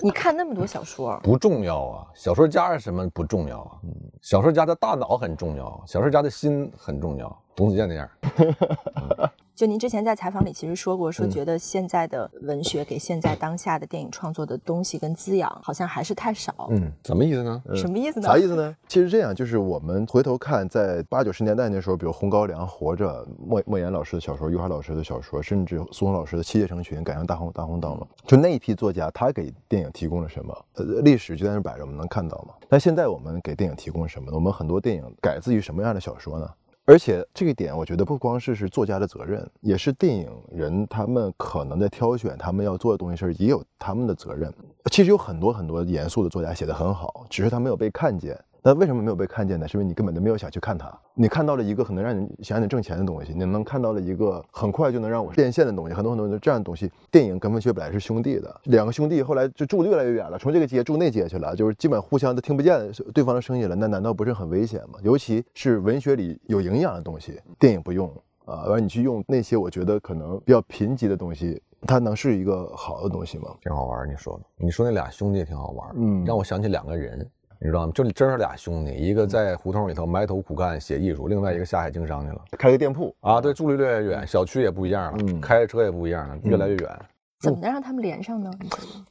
你看那么多小说，不重要啊，小说家是什么不重要啊？嗯，小说家的大脑很重要，小说家的心很重要。董子健那样，就您之前在采访里其实说过，说嗯觉得现在的文学给现在当下的电影创作的东西跟滋养好像还是太少。嗯，什么意思呢？什么意思呢？啥意思呢？其实这样，就是我们回头看，在八九十年代那时候，比如《红高粱》《活着》，莫莫言老师的小说、余华老师的小说，甚至苏红老师的《七夜成群》赶上大红大红灯了。就那一批作家，他给电影提供了什么？呃，历史就在那摆着，我们能看到吗？那现在我们给电影提供什么呢？我们很多电影改自于什么样的小说呢？而且这个点，我觉得不光是是作家的责任，也是电影人他们可能在挑选他们要做的东西时，也有他们的责任。其实有很多很多严肃的作家写得很好，只是他没有被看见。那为什么没有被看见呢？是因为你根本就没有想去看它。你看到了一个可能让你想让你挣钱的东西，你能看到了一个很快就能让我变现的东西，很多很多这样的东西。电影跟文学本来是兄弟的，两个兄弟后来就住的越来越远了，从这个街住那街去了，就是基本互相都听不见对方的声音了。那难道不是很危险吗？尤其是文学里有营养的东西，电影不用啊，而你去用那些我觉得可能比较贫瘠的东西，它能是一个好的东西吗？挺好玩，你说的，你说那俩兄弟也挺好玩，嗯让我想起两个人，你知道吗？就真是俩兄弟，一个在胡同里头埋头苦干写艺术，另外一个下海经商去了。开个店铺啊，对，住离越来越远，小区也不一样了，嗯开的车也不一样了，越来越远。怎么能让他们连上呢？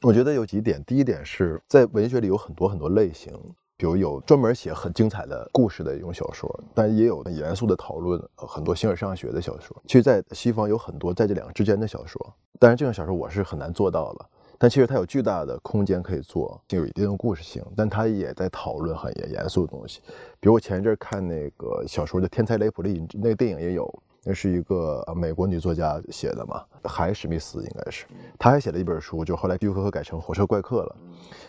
我觉得有几点，第一点是在文学里有很多很多类型，比如有专门写很精彩的故事的一种小说，但也有很严肃的讨论，呃很多形而上学的小说。其实，在西方有很多在这两个之间的小说，但是这种小说我是很难做到了。但其实它有巨大的空间可以做，有一定的故事性，但它也在讨论很严肃的东西。比如我前一阵看那个小说的《天才雷普利》，那个电影也有，那是一个呃美国女作家写的嘛，海史密斯应该是，她还写了一本书，就后来必修课改成《火车怪客》了。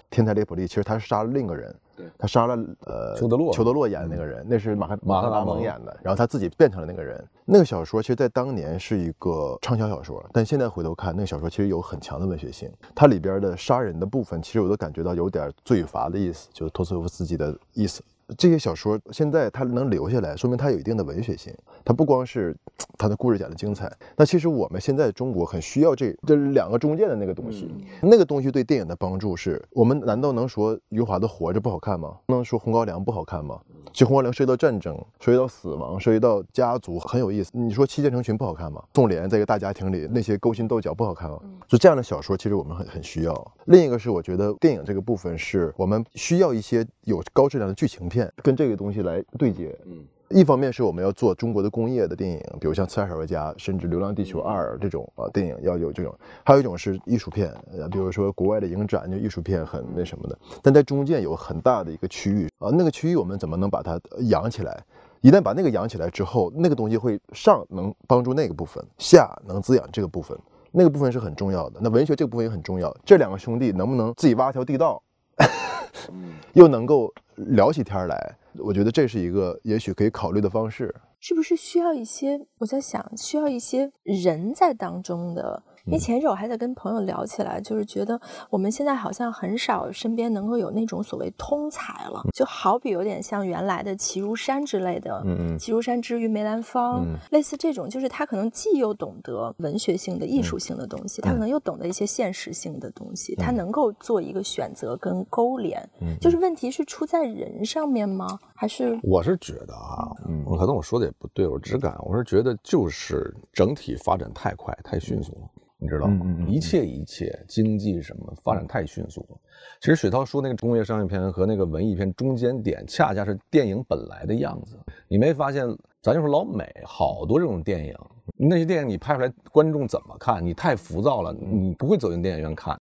天才雷普利其实他是杀了另一个人，他杀了呃裘德洛裘德洛演的那个人，那是马克马克达蒙演的，然后他自己变成了那个人。那个小说其实，在当年是一个畅销小说，但现在回头看，那个小说其实有很强的文学性。它里边的杀人的部分，其实我都感觉到有点罪与罚的意思，就是托斯托夫斯基的意思。这些小说现在它能留下来，说明它有一定的文学性。它不光是它的故事讲的精彩，那其实我们现在中国很需要这这两个中间的那个东西。那个东西对电影的帮助是，我们难道能说余华的《活着》不好看吗？能说《红高粱》不好看吗？其实《红高粱》涉及到战争，涉及到死亡，涉及到家族，很有意思。你说《七剑成群》不好看吗？宋濂在一个大家庭里那些勾心斗角不好看吗？就这样的小说，其实我们很很需要。另一个是，我觉得电影这个部分是我们需要一些有高质量的剧情片跟这个东西来对接。嗯。一方面是我们要做中国的工业的电影，比如像《刺杀小说家》，甚至《流浪地球二》这种啊电影要有这种；还有一种是艺术片，呃，比如说国外的影展就艺术片很那什么的。但在中间有很大的一个区域啊，那个区域我们怎么能把它养起来？一旦把那个养起来之后，那个东西会上能帮助那个部分，下能滋养这个部分，那个部分是很重要的。那文学这个部分也很重要。这两个兄弟能不能自己挖条地道，又能够聊起天来？我觉得这是一个也许可以考虑的方式。是不是需要一些？我在想，需要一些人在当中的。因为前一阵我还在跟朋友聊起来，就是觉得我们现在好像很少身边能够有那种所谓通才了，就好比有点像原来的齐如山之类的，嗯嗯。齐如山之于梅兰芳，类似这种，就是他可能既又懂得文学性的、艺术性的东西，他可能又懂得一些现实性的东西，他能够做一个选择跟勾连。就是问题是出在人上面吗？还是我是觉得啊，嗯，可能我说的也不对，我只感我是觉得就是整体发展太快、太迅速了。你知道吗？嗯嗯嗯一切一切，经济什么发展太迅速了。其实雪涛说那个工业商业片和那个文艺片中间点，恰恰是电影本来的样子。你没发现？咱就说老美好多这种电影，那些电影你拍出来，观众怎么看？你太浮躁了，你不会走进电影院看。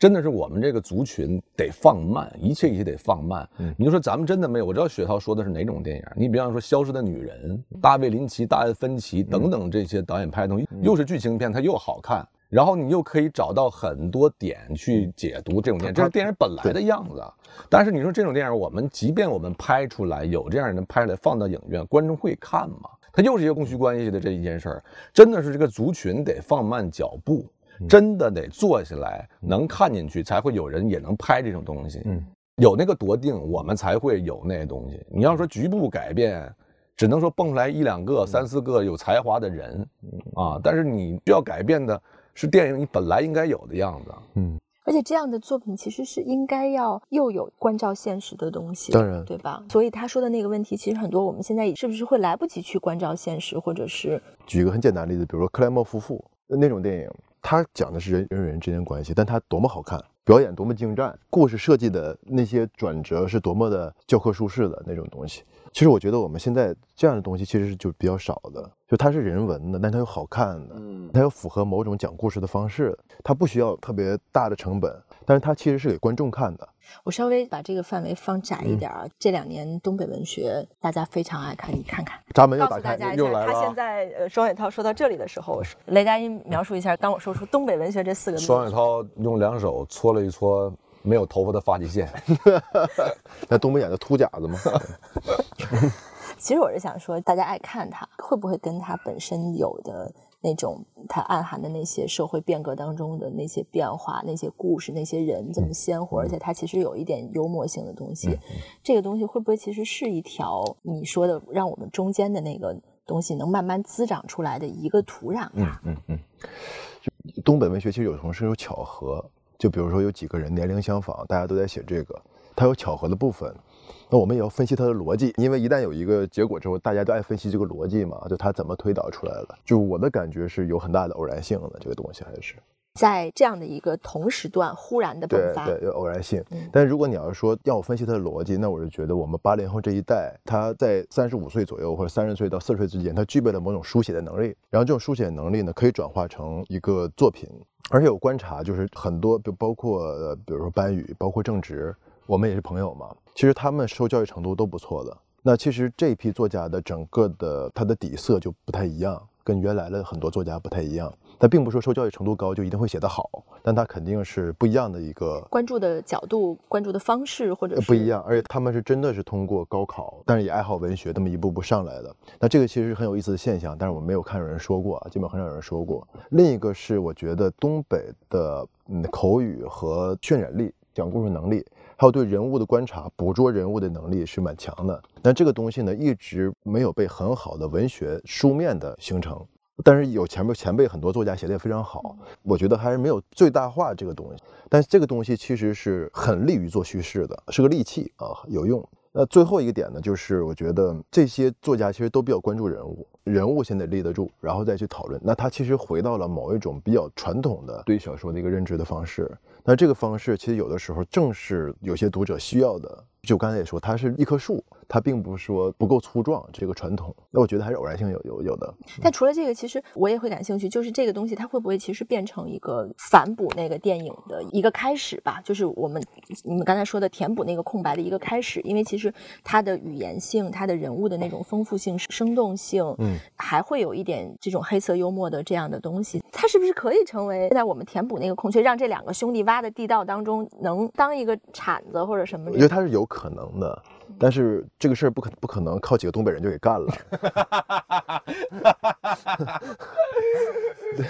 真的是我们这个族群得放慢，一切一切得放慢。嗯你就说咱们真的没有，我知道雪涛说的是哪种电影。你比方说《消失的女人》、大卫林奇、大卫芬奇等等这些导演拍的东西，又是剧情片，它又好看，然后你又可以找到很多点去解读这种电影，这是电影本来的样子。但是你说这种电影，我们即便我们拍出来，有这样人拍出来放到影院，观众会看吗？它又是一个供需关系的这一件事儿，真的是这个族群得放慢脚步。真的得坐下来，能看进去，才会有人也能拍这种东西。嗯，有那个夺定，我们才会有那东西。你要说局部改变，只能说蹦出来一两个、三四个有才华的人啊，但是你需要改变的是电影你本来应该有的样子。嗯，而且这样的作品其实是应该要又有关照现实的东西，当然对吧？所以他说的那个问题，其实很多我们现在是不是会来不及去关照现实，或者是举一个很简单的例子，比如说克莱默夫妇那种电影，他讲的是人人与人之间关系，但它多么好看，表演多么精湛，故事设计的那些转折是多么的教科书式的那种东西。其实我觉得我们现在这样的东西其实是就比较少的，就它是人文的，但它又好看的，嗯，它又符合某种讲故事的方式，它不需要特别大的成本，但是它其实是给观众看的。我稍微把这个范围放窄嗯一点啊。这两年东北文学大家非常爱看，你看看。闸门又打开，告诉大家一下，又来了啊他现在呃双雪涛说到这里的时候，雷佳音描述一下，当我说出东北文学这四个字，双雪涛用两手搓了一搓没有头发的发际线。那东北演的秃假子嘛，其实我是想说，大家爱看它，会不会跟它本身有的那种它暗含的那些社会变革当中的那些变化、那些故事、那些人这么鲜活，而且它其实有一点幽默性的东西，这个东西会不会其实是一条你说的让我们中间的那个东西能慢慢滋长出来的一个土壤呀？嗯嗯，就东北文学其实有时候是有巧合，就比如说有几个人年龄相仿，大家都在写这个，它有巧合的部分。那我们也要分析它的逻辑，因为一旦有一个结果之后，大家都爱分析这个逻辑嘛，就它怎么推导出来的。就我的感觉是有很大的偶然性的，这个东西还是。在这样的一个同时段忽然的迸发。对对，有偶然性。嗯但如果你要是说让我分析它的逻辑，那我是觉得我们八零后这一代，他在三十五岁左右或者三十岁到四十岁之间，他具备了某种书写的能力，然后这种书写的能力呢，可以转化成一个作品。而且我观察，就是很多，就包括呃，比如说班宇，包括郑直，我们也是朋友嘛，其实他们受教育程度都不错的。那其实这批作家的整个的他的底色就不太一样，跟原来的很多作家不太一样。但并不是说受教育程度高就一定会写得好，但他肯定是不一样的一个关注的角度、关注的方式，或者不一样，而且他们是真的是通过高考，但是也爱好文学，这么一步步上来的。那这个其实是很有意思的现象，但是我没有看有人说过啊，基本很少有人说过。另一个是我觉得东北的嗯口语和渲染力、讲故事能力，还有对人物的观察、捕捉人物的能力是蛮强的。但这个东西呢，一直没有被很好的文学书面的形成。但是有前面前辈很多作家写的也非常好，我觉得还是没有最大化这个东西。但是这个东西其实是很利于做叙事的，是个利器啊，有用。那最后一个点呢，就是我觉得这些作家其实都比较关注人物，人物先得立得住，然后再去讨论。那他其实回到了某一种比较传统的对小说的一个认知的方式。那这个方式其实有的时候正是有些读者需要的。就刚才也说，它是一棵树，它并不是说不够粗壮这个传统。那我觉得还是偶然性有有有的。但除了这个，其实我也会感兴趣，就是这个东西它会不会其实变成一个反哺那个电影的一个开始吧？就是我们你们刚才说的填补那个空白的一个开始，因为其实它的语言性、它的人物的那种丰富性、生动性，嗯，还会有一点这种黑色幽默的这样的东西，它是不是可以成为现在我们填补那个空缺，让这两个兄弟挖的地道当中能当一个铲子或者什么我？觉得它是有可能的，但是这个事儿不可不可能靠几个东北人就给干了。对，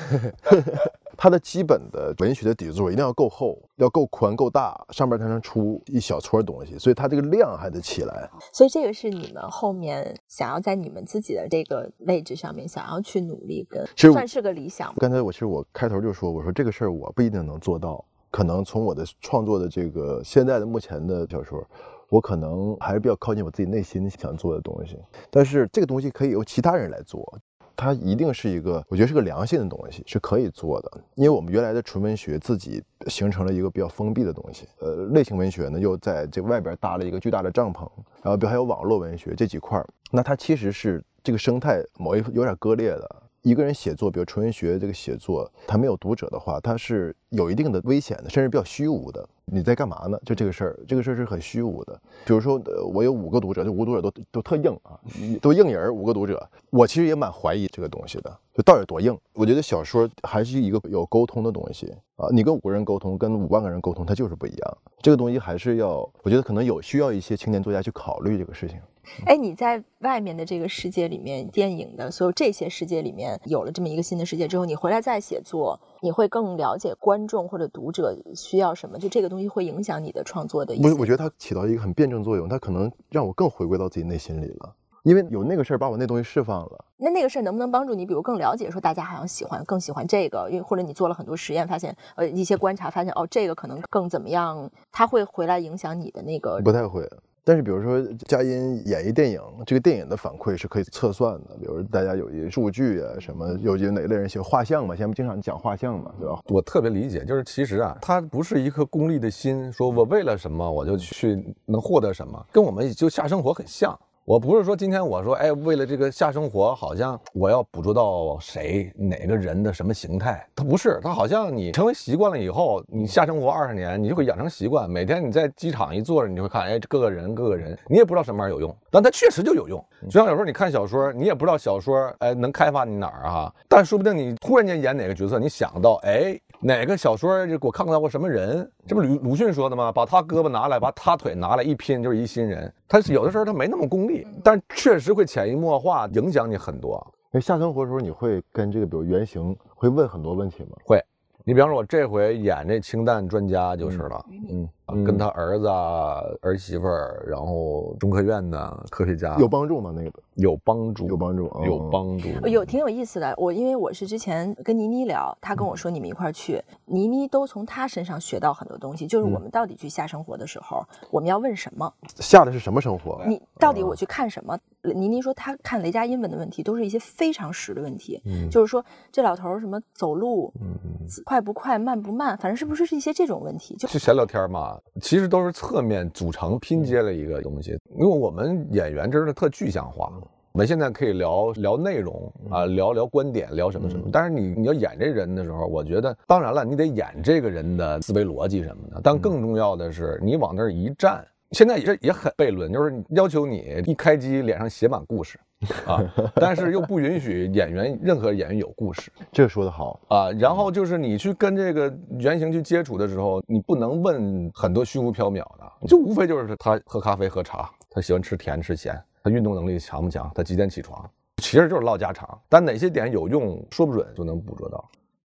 它的基本的文学的底座一定要够厚，要够宽够大，上面才能出一小撮东西，所以它这个量还得起来。所以这个是你们后面想要在你们自己的这个位置上面想要去努力跟，算是个理想吧。刚才我其实我开头就说，我说这个事儿我不一定能做到，可能从我的创作的这个现在的目前的小说，我可能还是比较靠近我自己内心想做的东西。但是这个东西可以由其他人来做，它一定是一个我觉得是个良性的东西，是可以做的。因为我们原来的纯文学自己形成了一个比较封闭的东西，呃，类型文学呢又在这外边搭了一个巨大的帐篷，然后比如还有网络文学这几块，那它其实是这个生态某一有点割裂的。一个人写作，比如纯文学这个写作，他没有读者的话，他是有一定的危险的，甚至比较虚无的。你在干嘛呢？就这个事儿，这个事儿是很虚无的。比如说，呃我有五个读者，这五个读者都都特硬啊，都硬人儿，五个读者，我其实也蛮怀疑这个东西的，就到底多硬？我觉得小说还是一个有沟通的东西啊，你跟五个人沟通，跟五万个人沟通，它就是不一样。这个东西还是要，我觉得可能有需要一些青年作家去考虑这个事情。哎，你在外面的这个世界里面，电影的所有这些世界里面，有了这么一个新的世界之后，你回来再写作，你会更了解观众或者读者需要什么，就这个东西会影响你的创作的一些。不是，我觉得它起到一个很辩证作用，它可能让我更回归到自己内心里了，因为有那个事儿把我那东西释放了。那那个事儿能不能帮助你，比如更了解说大家好像喜欢更喜欢这个，因为或者你做了很多实验，发现呃一些观察发现哦这个可能更怎么样，它会回来影响你的那个不太会。但是比如说佳音演一电影，这个电影的反馈是可以测算的，比如大家有一些数据啊，什么有有哪类人喜欢画像嘛，现在不经常讲画像嘛，对吧？我特别理解，就是其实啊，他不是一颗功利的心，说我为了什么我就去能获得什么，跟我们就下生活很像。我不是说今天我说，哎，为了这个下生活，好像我要捕捉到谁哪个人的什么形态，它不是，它好像你成为习惯了以后，你下生活二十年，你就会养成习惯，每天你在机场一坐着，你就会看，哎，各个人各个人，你也不知道什么玩意儿有用，但它确实就有用。就像有时候你看小说，你也不知道小说，哎，能开发你哪儿啊？但说不定你突然间演哪个角色，你想到，哎，哪个小说这我看到过什么人？这不鲁鲁迅说的吗？把他胳膊拿来，把他腿拿来，一拼就是一新人。他是有的时候他没那么功利，但确实会潜移默化影响你很多。那，下生活的时候你会跟这个比如原型会问很多问题吗？会，你比方说，我这回演这氢弹专家就是了，嗯，嗯跟他儿子啊、儿媳妇儿，然后中科院的科学家有帮助吗？那个有帮助，有帮助哦有帮助，呃有挺有意思的。我因为我是之前跟倪妮聊，她跟我说你们一块儿去，倪妮都从她身上学到很多东西。就是我们到底去下生活的时候，我们要问什么？下的是什么生活？你到底我去看什么？倪妮说她看雷佳音问的问题都是一些非常实的问题，嗯就是说这老头儿什么走路、快不快、慢不慢，反正是不是是一些这种问题？就就闲聊天嘛，其实都是侧面组成拼接了一个东西。因为我们演员真是特具象化，我们现在可以聊聊内容啊，聊聊观点，聊什么什么。但是你你要演这人的时候，我觉得当然了，你得演这个人的思维逻辑什么的，但更重要的是你往那儿一站。现在也也很悖论，就是要求你一开机脸上写满故事，啊，但是又不允许演员任何演员有故事，这说的好啊。然后就是你去跟这个原型去接触的时候，你不能问很多虚无缥缈的，就无非就是他喝咖啡喝茶，他喜欢吃甜吃咸，他运动能力强不强，他几点起床，其实就是唠家常。但哪些点有用，说不准就能捕捉到。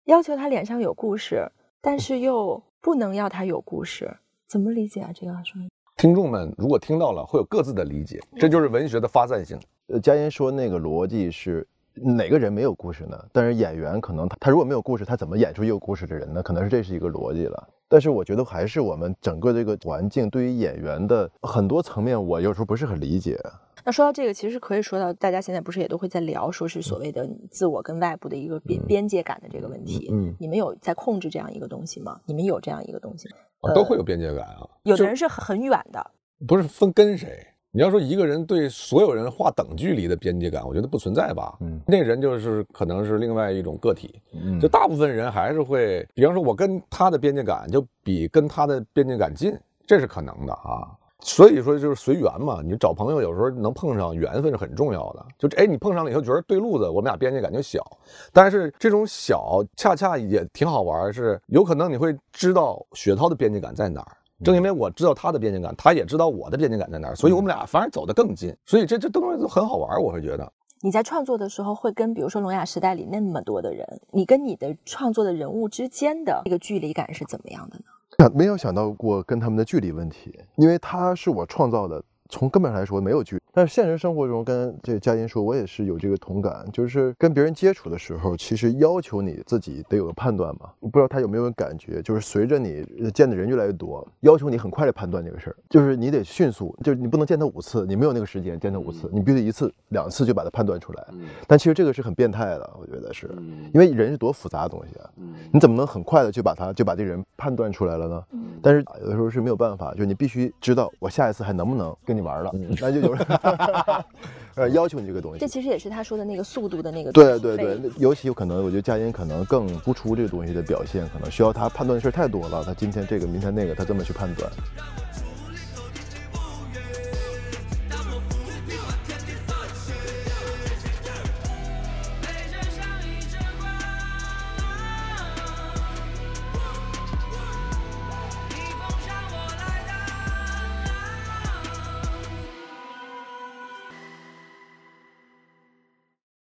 要求他脸上有故事，但是又不能要他有故事，怎么理解啊？这个说。听众们如果听到了，会有各自的理解，这就是文学的发散性。呃，佳音说那个逻辑是哪个人没有故事呢？但是演员可能他他如果没有故事，他怎么演出有故事的人呢？可能是这是一个逻辑了。但是我觉得还是我们整个这个环境对于演员的很多层面，我有时候不是很理解。那说到这个，其实可以说到大家现在不是也都会在聊，说是所谓的自我跟外部的一个边边界感的这个问题。嗯，你们有在控制这样一个东西吗？你们有这样一个东西吗？都会有边界感啊。有的人是很远的，不是分跟谁。你要说一个人对所有人划等距离的边界感，我觉得不存在吧。嗯，那人就是可能是另外一种个体。嗯，就大部分人还是会，比方说我跟他的边界感就比跟他的边界感近，这是可能的啊。所以说就是随缘嘛。你找朋友有时候能碰上，缘分是很重要的。就哎，你碰上了以后觉得对路子，我们俩边界感就小。但是这种小恰恰也挺好玩，是有可能你会知道雪涛的边界感在哪儿。正因为我知道他的边界感，他也知道我的边界感在哪儿，所以我们俩反而走得更近。所以这这东西都很好玩，我会觉得。你在创作的时候，会跟比如说《聋哑时代》里那么多的人，你跟你的创作的人物之间的这个距离感是怎么样的呢？没有想到过跟他们的距离问题，因为他是我创造的。从根本上来说没有距离，但是现实生活中跟这佳音说，我也是有这个同感，就是跟别人接触的时候，其实要求你自己得有个判断嘛。我不知道他有没有感觉，就是随着你见的人越来越多，要求你很快的判断这个事儿，就是你得迅速，就是你不能见他五次，你没有那个时间见他五次，你必须一次两次就把他判断出来。但其实这个是很变态的，我觉得是，因为人是多复杂的东西啊，你怎么能很快的就把他就把这个人判断出来了呢？但是有的时候是没有办法，就是你必须知道我下一次还能不能跟你。玩了，那就有人 呃要求你这个东西。这其实也是他说的那个速度的那个。对对对，尤其有可能，我觉得佳音可能更不出这个东西的表现，可能需要他判断的事太多了。他今天这个，明天那个，他这么去判断。